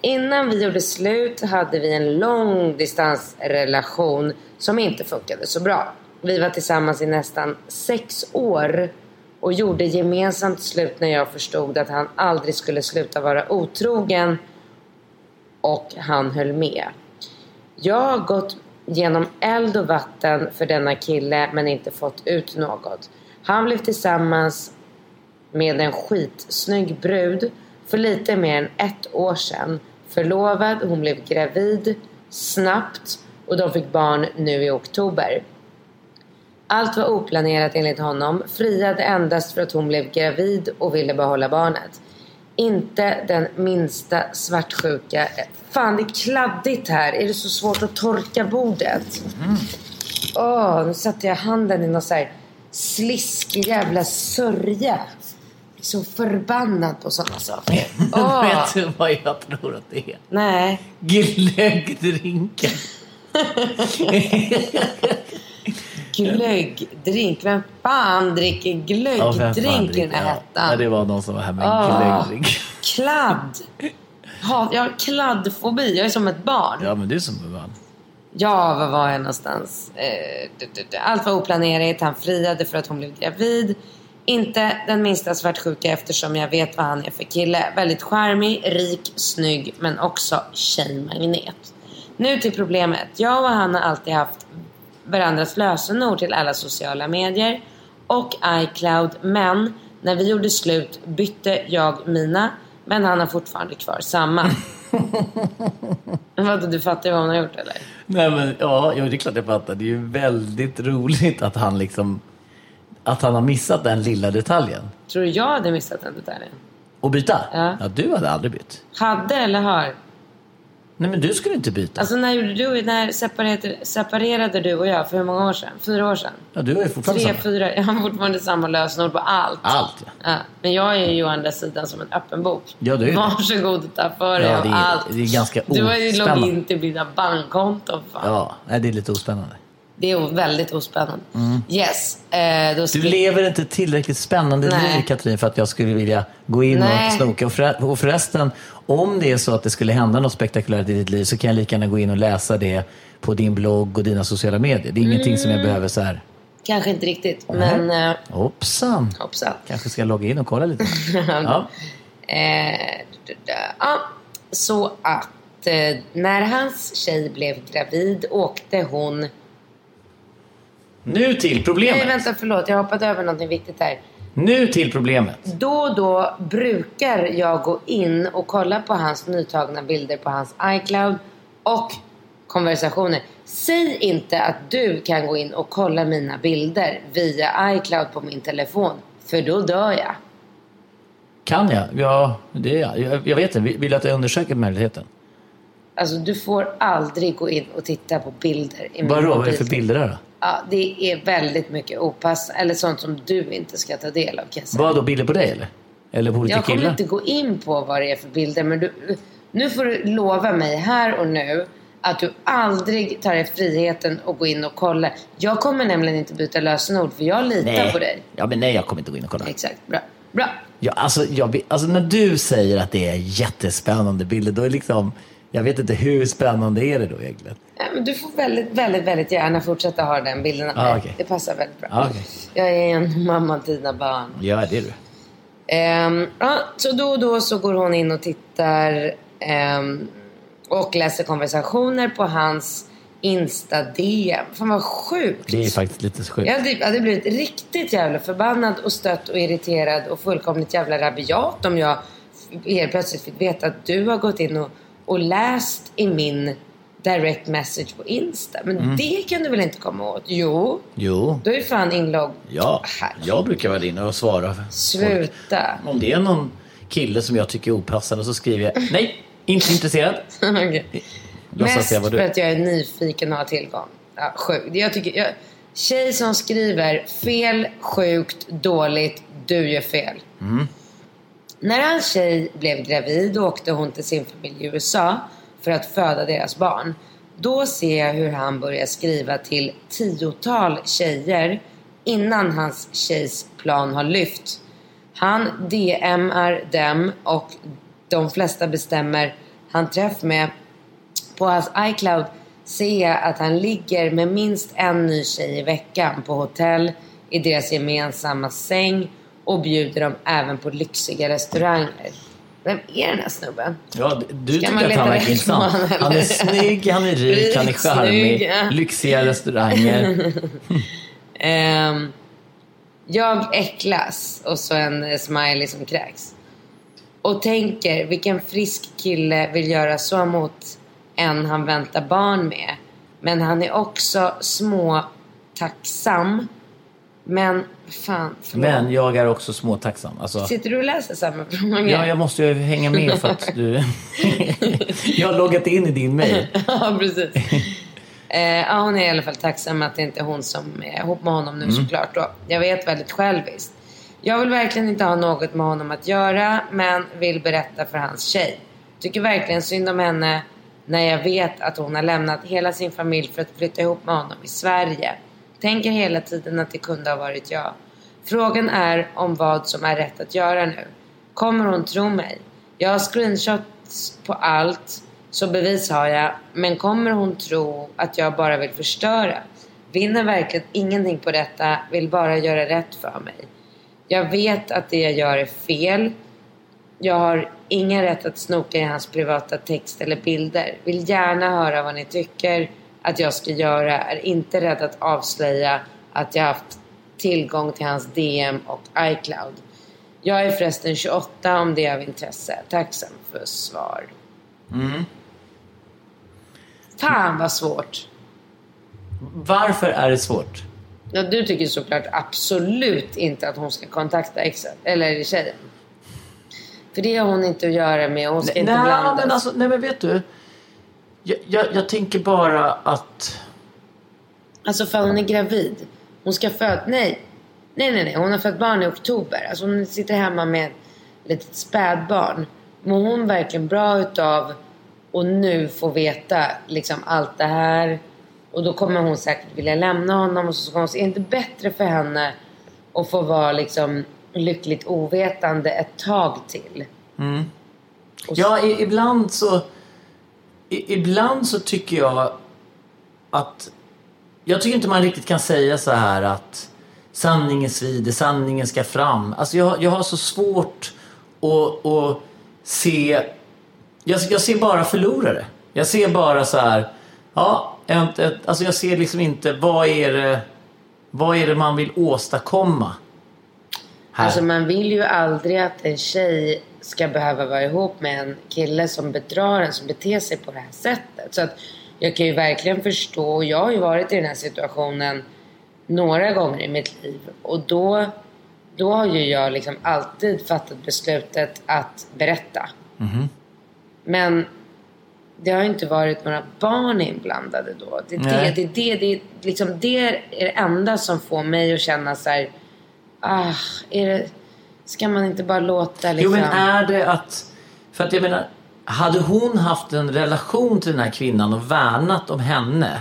Innan vi gjorde slut hade vi en lång distansrelation som inte funkade så bra. Vi var tillsammans i nästan sex år och gjorde gemensamt slut när jag förstod att han aldrig skulle sluta vara otrogen och han höll med. Jag har gått genom eld och vatten för denna kille men inte fått ut något. Han blev tillsammans med en skitsnygg brud för lite mer än ett år sedan. Förlovad, hon blev gravid snabbt och de fick barn nu i oktober. Allt var oplanerat enligt honom, friade endast för att hon blev gravid och ville behålla barnet. Inte den minsta svartsjuka. Fan, det är kladdigt här. Är det så svårt att torka bordet? Åh, nu satte jag handen i någon så här sliskig jävla sörja. Så förbannad på sådana saker. Åh, Vet du vad jag tror att det är? nej. Glöggdrinken. Glöggdrink. Vem fan dricker glöggdrink i den här hettan? Det var någon som var här med Ah. glöggdrink. Kladd. Jag har kladdfobi. Jag är som ett barn. Ja, men det är som en man. Ja, var var jag någonstans? Eh, du, du, du. Allt var oplanerat. Han friade för att hon blev gravid. Inte den minsta svartsjuka eftersom jag vet vad han är för kille. Väldigt charmig, rik, snygg men också tjejmagnet. Nu till problemet. Jag och han har alltid haft varandras lösenord till alla sociala medier och iCloud men när vi gjorde slut bytte jag mina men han har fortfarande kvar samma. Vadå, du fattar vad hon har gjort eller? Nej men ja, det är klart jag fattar. Det är ju väldigt roligt att han liksom att han har missat den lilla detaljen. Tror du jag hade missat den detaljen? Och byta? Ja. ja du hade aldrig bytt. Hade eller har? Nej men du skulle inte byta. Alltså när gjorde du, när separerade, separerade du och jag för hur många år sedan? Fyra år sedan? ja, du har ju fortfarande Tre, samma. fyra. Jag har fortfarande samma lösenord på allt. Allt ja. Ja, men jag är ju å andra sidan som en öppen bok. Ja, du är. Varsågod och ta för dig Ja, av allt. det är ganska Du har ju ospännande. login till mina bankkonton. Fan. Ja, nej, det är lite ospännande. Det är väldigt ospännande. Yes. Eh, Du lever inte tillräckligt spännande Nej. liv Katrin för att jag skulle vilja gå in Nej. och snoka. Och, förre- och förresten, om det är så att det skulle hända något spektakulärt i ditt liv så kan jag lika gärna gå in och läsa det på din blogg och dina sociala medier. Det är ingenting som jag Mm. behöver så här. Kanske inte riktigt, men eh, Hoppsan! hoppsan. Kanske ska jag logga in och kolla lite. ja. Eh, ja, så att eh, när hans tjej blev gravid åkte hon... Nu till problemet. Nej, vänta, förlåt. Jag hoppade över någonting viktigt här. Nu till problemet. Då och då brukar jag gå in och kolla på hans nytagna bilder på hans iCloud och konversationer. Säg inte att du kan gå in och kolla mina bilder via iCloud på min telefon. För då dör jag. Kan jag? Ja, det är jag. Jag, vet inte. Vill du att jag undersöker möjligheten? Alltså du får aldrig gå in och titta på bilder i min Vadå? Vad är det för bilder där då? Ja, det är väldigt mycket opass eller sånt som du inte ska ta del av kan jag säga. Vad då? Bilder på dig eller? Eller på olika Jag kommer killar? inte gå in på vad det är för bilder men du, nu får du lova mig här och nu att du aldrig tar dig friheten att gå in och kolla. Jag kommer nämligen inte byta lösenord för jag litar på dig. Ja, men nej, jag kommer inte gå in och kolla. Exakt, bra. Bra. Ja, alltså, jag, alltså när du säger att det är jättespännande bilder, då är liksom... Jag vet inte hur spännande är det då egentligen? Ja, men du får väldigt, väldigt, väldigt gärna fortsätta ha den bilden av Ah, okej. Det passar väldigt bra. Ah, okej. Jag är en mamma till dina barn. Ja, det är du. Ehm, ja, så då och då så går hon in och tittar ehm, och läser konversationer på hans Insta-DM. Fan vad sjukt. Det är faktiskt lite sjukt. Jag hade, blivit riktigt jävla förbannad och stött och irriterad och fullkomligt jävla rabiat om jag helt plötsligt fick veta att du har gått in och, och läst i min direct message på Insta. Men Mm. det kan du väl inte komma åt? Jo, Jo. då är fan inlogg. Ja, Herregud. jag brukar vara inne och svara. Sluta. Om det är någon kille som jag tycker är opassande så skriver jag nej, inte intresserad. Låtsas Mest jag för du. att jag är nyfiken och har tillgång. Ja, sjukt. Jag tycker, jag, tjej som skriver fel, sjukt, dåligt, du gör fel. Mm. När hans tjej blev gravid åkte hon till sin familj i USA för att föda deras barn. Då ser jag hur han börjar skriva till tiotal tjejer innan hans tjejs plan har lyft. Han DMar dem och de flesta bestämmer han träff med. På hans iCloud ser jag att han ligger med minst en ny tjej i veckan på hotell i deras gemensamma säng och bjuder dem även på lyxiga restauranger. Vem är den här snubben? Ja, du Ska tycker att han verkar intressant. Han är snygg, han är rik, han är charmig. Lyxiga restauranger. Ehm, jag äcklas och så en eh, smiley som kräks. Och tänker vilken frisk kille vill göra så mot en han väntar barn med. Men han är också små tacksam. Men fan, förlåt. Men jag är också småtacksam. Alltså, Sitter du och läser samma fråga? ja, jag måste ju hänga med för att du... jag har loggat in i din mail. ja, precis. Eh, ja, hon är i alla fall tacksam att det inte är hon som är ihop med honom nu såklart. Då. Jag vet väldigt själviskt. Jag vill verkligen inte ha något med honom att göra, men vill berätta för hans tjej. Tycker verkligen synd om henne när jag vet att hon har lämnat hela sin familj för att flytta ihop med honom i Sverige. Tänker hela tiden att det kunde ha varit jag. Frågan är om vad som är rätt att göra nu. Kommer hon tro mig? Jag har screenshots på allt, så bevis har jag. Men kommer hon tro att jag bara vill förstöra? Vinner verkligen ingenting på detta, vill bara göra rätt för mig. Jag vet att det jag gör är fel. Jag har ingen rätt att snoka i hans privata text eller bilder. Vill gärna höra vad ni tycker att jag ska göra. Är inte rädd att avslöja att jag haft tillgång till hans DM och iCloud. Jag är förresten 28 om det är av intresse. Tacksam för svar. Fan vad svårt. Varför är det svårt? Ja, du tycker såklart absolut inte att hon ska kontakta exet, eller tjejen. För det har hon inte att göra med. Hon ska inte nej, blandas. men alltså, nej men vet du. Jag, jag, jag tänker bara att... Alltså för hon är gravid. Hon ska föda... Nej. Nej, nej, nej. Hon har fött barn i oktober. Alltså hon sitter hemma med ett litet spädbarn. Mår hon verkligen bra utav att nu få veta liksom allt det här? Och då kommer hon säkert vilja lämna honom och så ska hon är det inte bättre för henne att få vara liksom lyckligt ovetande ett tag till? Och så- Ja, i, ibland så... Ibland så tycker jag att... Jag tycker inte man riktigt kan säga så här att sanningen svider, sanningen ska fram. Alltså jag, jag har så svårt att, att se... Jag, jag ser bara förlorare. Jag ser bara så här... Ja, ett, ett, alltså jag ser liksom inte vad är det, vad är det man vill åstadkomma. Här. Alltså man vill ju aldrig att en tjej ska behöva vara ihop med en kille som bedrar en, som beter sig på det här sättet. Så att jag kan ju verkligen förstå, och jag har ju varit i den här situationen några gånger i mitt liv. Och då, då har ju jag liksom alltid fattat beslutet att berätta. Men det har ju inte varit några barn inblandade då. Det är det, det, det, det, är liksom, det är det enda som får mig att känna så här, ah, är det, ska man inte bara låta Jo liksom... men är det att... För att jag menar, hade hon haft en relation till den här kvinnan och värnat om henne.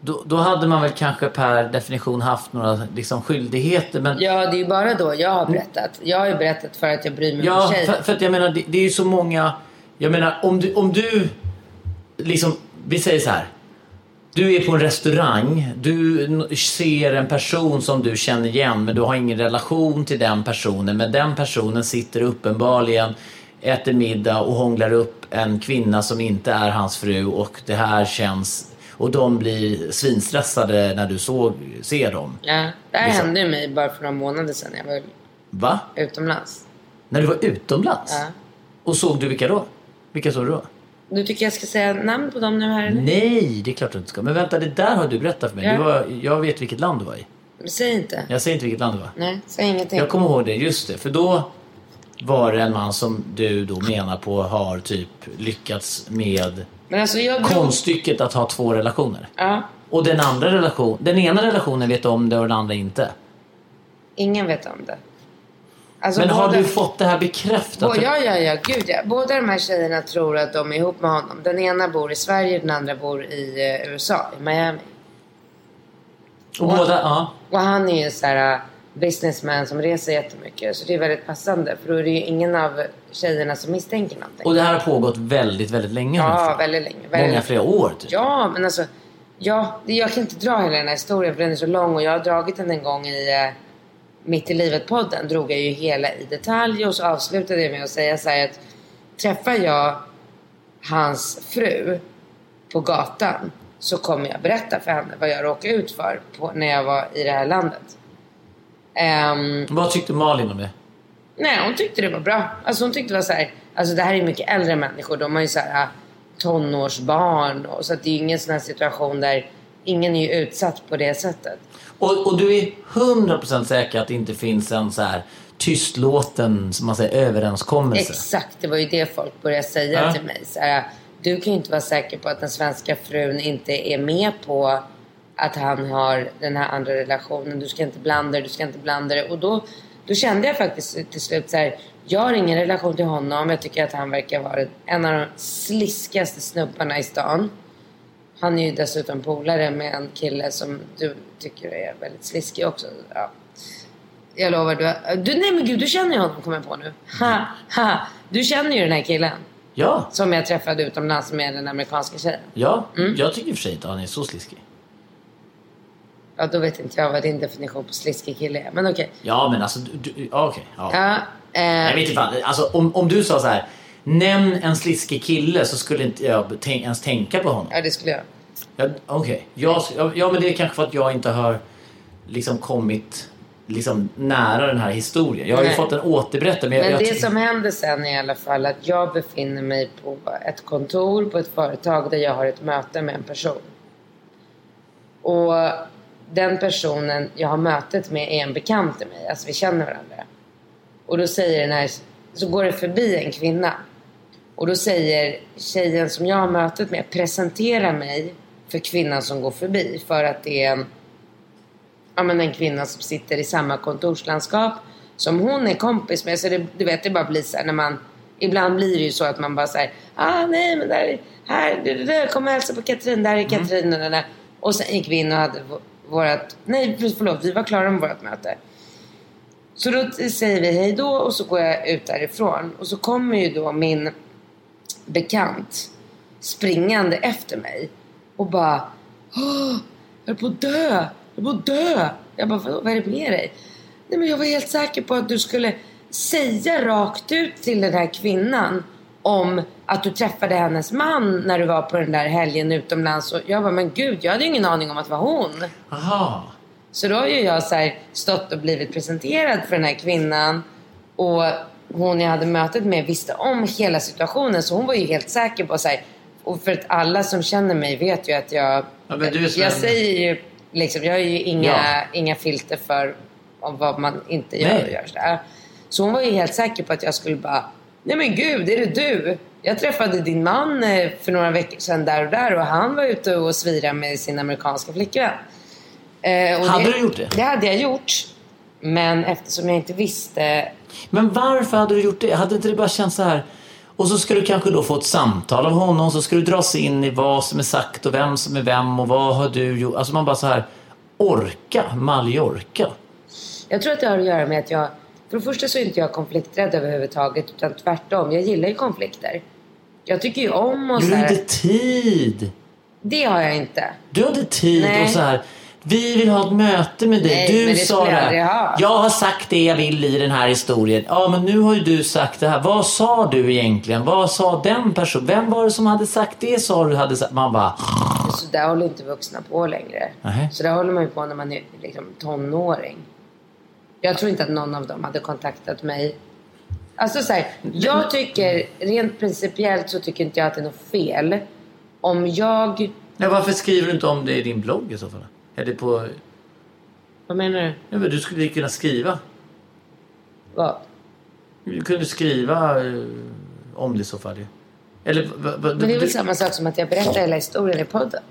Då, då hade man väl kanske per definition haft några liksom, skyldigheter. Men Ja, det är ju bara då jag har berättat. Jag har ju berättat för att jag bryr mig om Ja, tjejen. för, för att jag menar, det, det är ju så många... Jag menar, om du, om du liksom... Vi säger så här. Du är på en restaurang, du ser en person som du känner igen men du har ingen relation till den personen. Men den personen sitter uppenbarligen, äter middag och hånglar upp en kvinna som inte är hans fru och det här känns... Och de blir svinstressade när du såg, ser dem. Ja, det här Liksom. hände ju mig bara för några månader sedan. Jag var Va? utomlands. När du var utomlands? Ja. Och såg du vilka då? Vilka såg du då? Du tycker jag ska säga namn på dem nu här eller? Nej, det är klart du inte ska. Men vänta, det där har du berättat för mig. Ja. Du var, jag vet vilket land du var i. Säg inte. Jag säger inte vilket land du var. Nej, säg ingenting. Jag kommer ihåg det, just det. För då var det en man som du då menar på har typ lyckats med Men alltså jag konststycket att ha två relationer. Ja, Och den andra relation, den ena relationen vet om det och den andra inte. ingen vet om det. Alltså, Men har båda- du fått det här bekräftat? Bå- Ja, ja, ja. Gud ja. Båda de här tjejerna tror att de är ihop med honom. Den ena bor i Sverige, den andra bor i eh, USA, i Miami. Och båda, ja. Och han är ju så här uh, businessman som reser jättemycket. Så det är väldigt passande. För då är det ju ingen av tjejerna som misstänker någonting. Och det här har pågått väldigt, väldigt länge. Ja, väldigt länge. Väldigt Många flera år typ. Ja, men alltså. Ja, jag kan inte dra hela den här historien för den är så lång och jag har dragit den en gång i eh, Mitt i livet-podden. Drog jag ju hela i detalj och så avslutade jag med att säga så här att träffar jag hans fru på gatan så kommer jag berätta för henne vad jag råkade ut för på, när jag var i det här landet. Ehm, Vad tyckte Malin om det? Nej, hon tyckte det var bra. Alltså hon tyckte det var så här, alltså det här är mycket äldre människor. De har ju så här äh, tonårsbarn. Och, så att det är ingen sån här situation där ingen är utsatt på det sättet. Och, och du är 100% säker att det inte finns en så här tystlåten som man säger, överenskommelse? Exakt, det var ju det folk började säga Ja. till mig. Så här, du kan ju inte vara säker på att den svenska frun inte är med på att han har den här andra relationen. Du ska inte blanda det, du ska inte blanda det. Och då, då kände jag faktiskt till slut så här, jag har ingen relation till honom. Jag tycker att han verkar vara en av de sliskigaste snubbarna i stan. Han är ju dessutom polare med en kille som du tycker är väldigt sliskig också. Ja. Jag lovar, du, du Nej men gud, du känner ju honom kommer jag på nu. Ha, ha. Du känner ju den här killen. Ja, Som jag träffade utomlands med den amerikanska tjejen. ja. Mm. Jag tycker i och för sig inte han är så sliskig. Ja, då vet inte jag vad din definition på sliskig kille är. Men okej. Ja, men alltså, du, du, ja, okej. ja. Ja, eh, Jag vet inte fan, alltså om, om du sa så här, nämn en sliskig kille så skulle inte jag tänk, ens tänka på honom. ja, det skulle jag. Ja, Okej, jag, ja men det är kanske för att jag inte har liksom kommit liksom nära den här historien. Jag har ju Nej. fått en återberättelse. Men, Men jag, det som händer sen i alla fall att jag befinner mig på ett kontor på ett företag där jag har ett möte med en person. Och den personen jag har mötet med är en bekant till mig. Alltså vi känner varandra. Och då säger den här, så går det förbi en kvinna. Och då säger tjejen som jag har mötet med, presentera mig för kvinnan som går förbi. För att det är ja, men en kvinna som sitter i samma kontorslandskap som hon är kompis med. Så det, du vet, det bara blir så här när man Ibland blir det ju så att man bara säger ah nej men där, här, det där, kom och hälsa på Katrin, där är Katrin och den där. Och sen gick vi in och hade v- vårat, nej förlåt, vi var klara med vårt möte. Så då säger vi hej då och så går jag ut därifrån. Och så kommer ju då min bekant springande efter mig och bara Åh, jag är på att dö, jag är på att dö. Jag bara, "Vadå, vad är det med dig? Nej men jag var helt säker på att du skulle säga rakt ut till den här kvinnan om att du träffade hennes man när du var på den där helgen utomlands. Och jag bara, men gud, jag hade ju ingen aning om att det var hon. Aha. Så då har ju jag så här stått och blivit presenterad för den här kvinnan. Och hon jag hade mötet med visste om hela situationen. Så hon var ju helt säker på så här, Och för att alla som känner mig vet ju att jag... Ja, jag en- säger ju liksom, jag har ju inga, Ja. inga filter för om vad man inte gör Nej. och gör sådär. Så hon var ju helt säker på att jag skulle bara... Nej men gud, är det du? Jag träffade din man eh, för några veckor sedan där och där och han var ute och svirade med sin amerikanska flickvän. Eh, Hade du gjort det? Det hade jag gjort. Men eftersom jag inte visste... Men varför hade du gjort det? Hade inte det bara känts så här? Och så ska du kanske då få ett samtal av honom, så ska du dras in i vad som är sagt och vem som är vem och vad har du gjort? Alltså man bara så här, orka, Mallorca. Jag tror att det har att göra med att jag... För det första så är inte jag konflikträdd överhuvudtaget. Utan tvärtom. Jag gillar ju konflikter. Jag tycker ju om och Du så har här, inte tid. Det har jag inte. Du har inte tid Nej. och så här. Vi vill ha ett möte med dig. Nej, du sa det jag. Jag har sagt det jag vill i den här historien. Ja, men nu har ju du sagt det här. Vad sa du egentligen? Vad sa den personen? Vem var det som hade sagt det? Sa du hade sagt. Man bara. Så där håller inte vuxna på längre. Nej. Så där håller man ju på när man är liksom, tonåring. Jag tror inte att någon av dem hade kontaktat mig. Alltså så här, jag tycker rent principiellt så tycker inte jag att det är något fel. Om jag... Nej, varför skriver du inte om det i din blogg i så fall? Eller på... Vad menar du? Ja, men du skulle kunna skriva. Vad? Du kunde skriva eh, om det i så fall ju. Eller vad... vad- Men det är väl samma sak som att jag berättar hela historien i podden.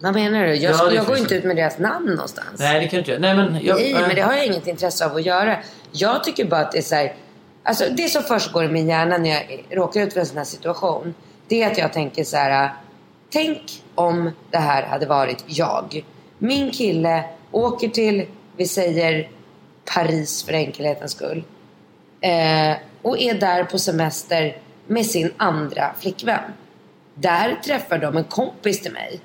Vad menar du? Jag, Ja, det jag går finns- inte ut med deras namn någonstans. Nej, det kan du inte göra. Nej, men... Jag, Nej, men det har jag inget intresse av att göra. Jag tycker bara att det är så här, Alltså det som försiggår i min hjärna när jag råkar ut för en sån här situation. Det är att jag tänker så här. Tänk om det här hade varit jag. Min kille åker till, vi säger Paris för enkelhetens skull. Eh, och är där på semester med sin andra flickvän. Där träffar de en kompis till mig.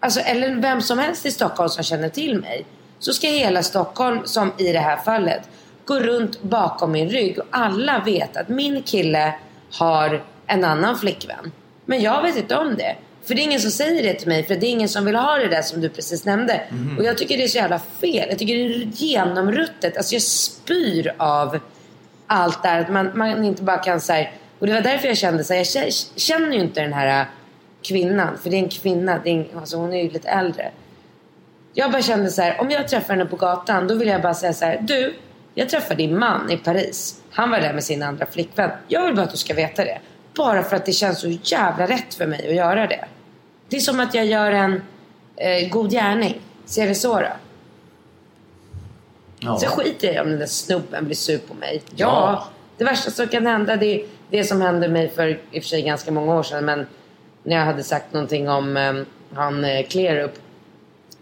Alltså, eller vem som helst i Stockholm som känner till mig. Så ska hela Stockholm, som i det här fallet, gå runt bakom min rygg. Och alla vet att min kille har en annan flickvän. Men jag vet inte om det. För det är ingen som säger det till mig. För det är ingen som vill ha det där som du precis nämnde. Och jag tycker det är så jävla fel. Jag tycker det är genomruttet. Alltså jag spyr av allt där. Att man, man inte bara kan säga. Och det var därför jag kände så här, jag kä- känner ju inte den här äh, kvinnan. För det är en kvinna, det är en, alltså hon är ju lite äldre. Jag bara kände så här, om jag träffar henne på gatan då vill jag bara säga så här, du, jag träffade din man i Paris. Han var där med sin andra flickvän. Jag vill bara att du ska veta det. Bara för att det känns så jävla rätt för mig att göra det. Det är som att jag gör en eh, god gärning. Ser det så då? ja. Så skiter jag i om den där snubben blir sur på mig. Ja, Ja. det värsta som kan hända det är det som hände mig för i och för sig ganska många år sedan. Men när jag hade sagt någonting om eh, han eh, Clearup.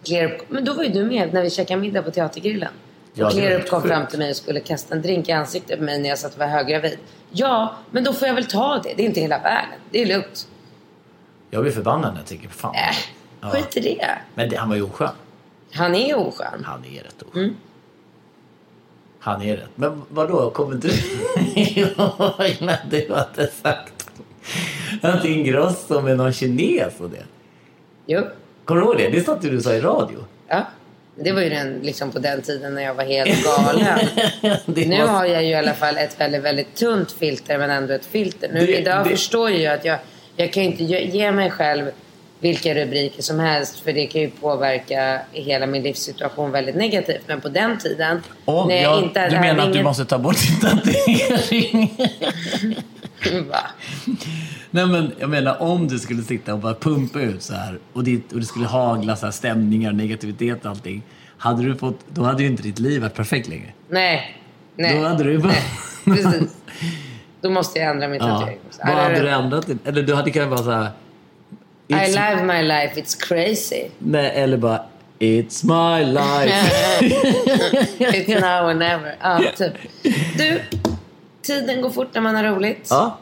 Clearup. Men då var ju du med när vi käkade middag på Teatergrillen. Och helt kom fram till mig och skulle kasta en drink i ansiktet på mig när jag satt och var höggravid. Ja, men då får jag väl ta det. Det är inte hela världen. Det är lugnt. Jag blir förbannad när jag tänker på fan. Äh, Ja. skit i det. Men det, han var ju oskön. Han är oskön. Han är rätt oskön. Mm. Han är rätt. Men vadå, kommer du när du hade sagt att Ingrosso med någon kines och det? Jo. Kommer du ihåg det? Det satt du sa i radio. Ja. Det var ju den, liksom på den tiden när jag var helt galen. Nu var- har jag ju i alla fall ett väldigt, väldigt tunt filter men ändå ett filter. Nu Det- idag det- förstår jag ju att jag, jag kan ju inte ge, mig själv vilka rubriker som helst för det kan ju påverka hela min livssituation väldigt negativt. Men på den tiden Om, när jag ja, inte du menar att du ingen- måste ta bort din tatuering? Va? Nej men jag menar om du skulle sitta och bara pumpa ut så här och, ditt, och det skulle hagla så här stämningar, negativitet och allting. Hade du fått, då hade ju inte ditt liv varit perfekt längre. Nej. Nej. Då hade du bara... Nej. Precis. Då måste jag ändra min Ja. tatuering. Vad hade du ändrat? Eller du hade kunnat vara så här... I live my life, it's crazy. nej, eller bara It's my life. It's now or never. Ja, typ. Du, tiden går fort när man har roligt. ja.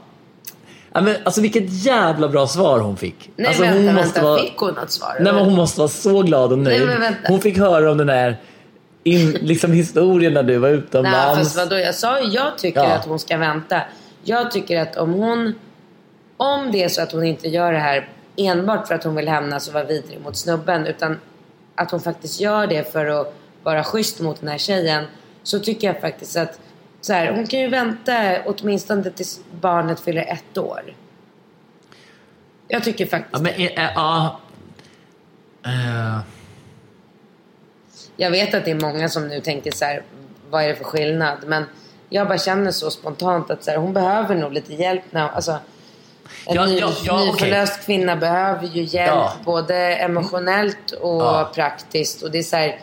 Ja men, alltså vilket jävla bra svar hon fick. Nej, alltså, vänta, hon vänta. måste vara... Fick hon något svar? Nej, men hon måste vara så glad och nöjd. Nej, hon fick höra om den där in, liksom historien när du var Nej, utomlands. fast vadå? Jag sa ju, jag tycker Ja. att hon ska vänta. Jag tycker att om hon... Om det är så att hon inte gör det här enbart för att hon vill hämnas och vara vidrig mot snubben. Utan att hon faktiskt gör det för att vara schysst mot den här tjejen. Så tycker jag faktiskt att så här, hon kan ju vänta åtminstone tills barnet fyller ett år. Jag tycker faktiskt Ja, men, eh, ja. Eh, Jag vet att det är många som nu tänker så här, vad är det för skillnad? Men jag bara känner så spontant att så här, hon behöver nog lite hjälp. När, alltså, en Ja, ny, ja, ja, nyförlöst kvinna behöver ju hjälp Ja. både emotionellt och praktiskt. Och det är så här,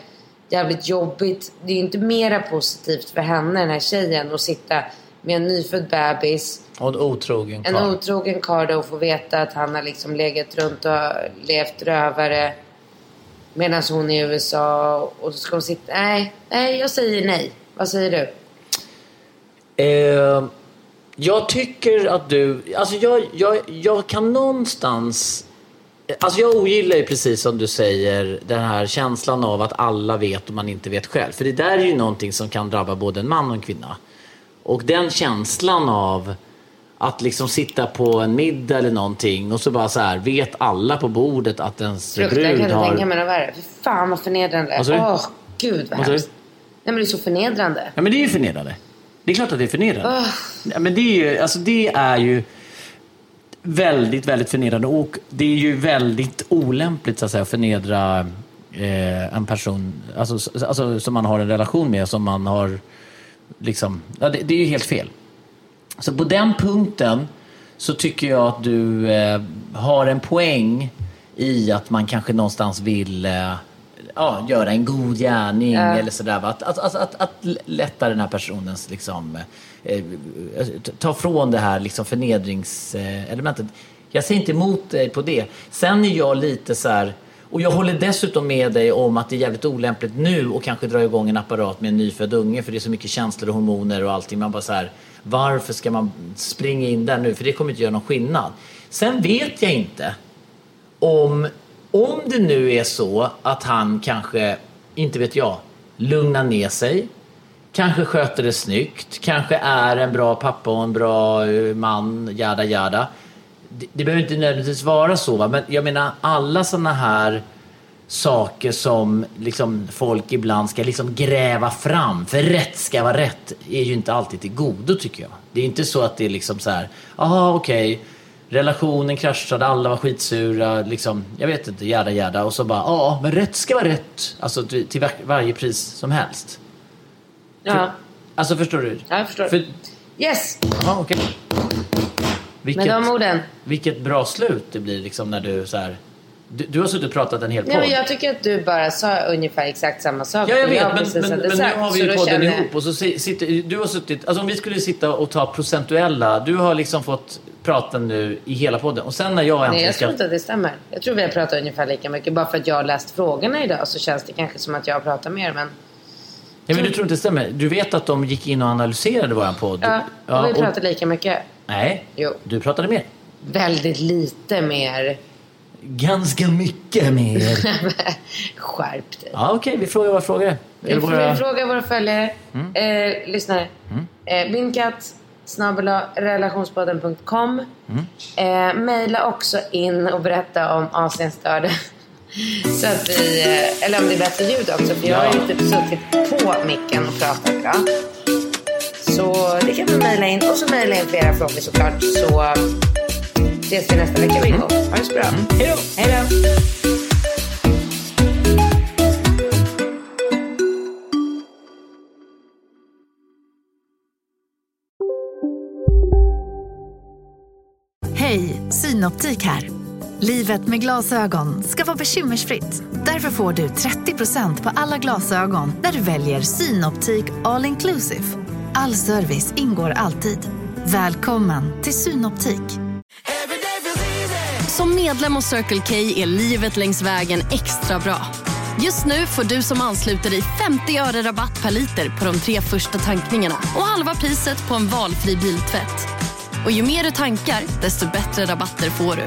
jävligt jobbigt. Det är ju inte mera positivt för henne, den här tjejen, att sitta med en nyfödd bebis och en otrogen en karl. otrogen karl och få veta att han har liksom legat runt och levt rövare medan hon är i USA och så ska hon sitta... Nej, nej, jag säger nej. Vad säger du? Eh, jag tycker att du... Alltså jag, jag, jag kan någonstans... Alltså jag ogillar ju precis som du säger den här känslan av att alla vet och man inte vet själv. För det där är ju någonting som kan drabba både en man och en kvinna. Och den känslan av att liksom sitta på en middag eller någonting och så bara så här vet alla på bordet att ens Fruktansvärt. Jag kan brud inte tänka har... mig något värre. Fy fan vad förnedrande. Åh, gud vad hemskt. Nej men det är så förnedrande. Ja men det är ju förnedrande. Det är klart att det är förnedrande. Ja, men det är ju, alltså det är ju väldigt, väldigt förnedrande och det är ju väldigt olämpligt så att säga förnedra eh, en person alltså, alltså, som man har en relation med, som man har liksom, ja, det, det är ju helt fel. Så på den punkten så tycker jag att du eh, har en poäng i att man kanske någonstans vill eh, ja, göra en god gärning eller sådär. va? Att, att, att, att lätta den här personens liksom, eh, alltså, ta från det här liksom förnedringselementet. Jag säger inte emot dig på det. Sen är jag lite så här och jag håller dessutom med dig om att det är jävligt olämpligt nu och kanske dra igång en apparat med en nyfödd unge för det är så mycket känslor och hormoner och allting. Man bara så här, varför ska man springa in där nu? För det kommer inte göra någon skillnad. Sen vet jag inte om, om det nu är så att han kanske, inte vet jag, lugnar ner sig. Kanske sköter det snyggt. Kanske är en bra pappa och en bra eh, man, jada jada. Det, det behöver inte nödvändigtvis vara så va? men jag menar alla sådana här saker som liksom folk ibland ska liksom gräva fram. För rätt ska vara rätt är ju inte alltid till godo tycker jag. Det är inte så att det är liksom så här, aha okej, relationen kraschade, alla var skitsura, liksom, jag vet inte, jada jada. Och så bara, ja men rätt ska vara rätt. Alltså till, till var- varje pris som helst. Ja, Alltså förstår du? Ja, jag förstår. För, yes! ja, okej. Vilket, Med de orden. vilket bra slut det blir liksom när du så här, du, du har suttit och pratat en hel podd. Nej, men jag tycker att du bara sa ungefär exakt samma sak. Ja, jag vet, men, precis men, hade men nu har vi ju podden känner jag- ihop och så si- sitter, du har suttit, alltså om vi skulle sitta och ta procentuella, du har liksom fått prata nu i hela podden och sen när jag Nej, äntligen jag ska... tror inte att det stämmer. Jag tror vi har pratat ungefär lika mycket. Bara för att jag har läst frågorna idag så känns det kanske som att jag har pratat mer. Men Nej, men du tror inte det stämmer? Du vet att de gick in och analyserade våran podd? ja, och vi pratar lika mycket. Nej, Jo. du pratade mer. Väldigt lite mer. Ganska mycket mer. Skärp dig. ja, okej, vi frågar våra frågor. Vi Eller våra... fråga våra följare, Mm. eh, lyssnare. Eh, min katt snabbela relationspodden.com. Mm. Eh, maila också in och berätta om Asienstörda. Så att vi, eh, eller om det är bättre ljud också. För jag har ju Ja. typ suttit på micken och pratat bra. Så det kan man mejla in. Och så mejla in flera frågor såklart. Så ses vi nästa vecka Bingo. Ha det så bra. Mm. Hej då! Hej då! Hej, Synoptik här. Livet med glasögon ska vara bekymmersfritt. Därför får du 30% på alla glasögon när du väljer Synoptik All Inclusive. All service ingår alltid. Välkommen till Synoptik. Som medlem hos Circle K är livet längs vägen extra bra. Just nu får du som ansluter dig 50 öre rabatt per liter på de tre första tankningarna och halva priset på en valfri biltvätt. Och ju mer du tankar, desto bättre rabatter får du.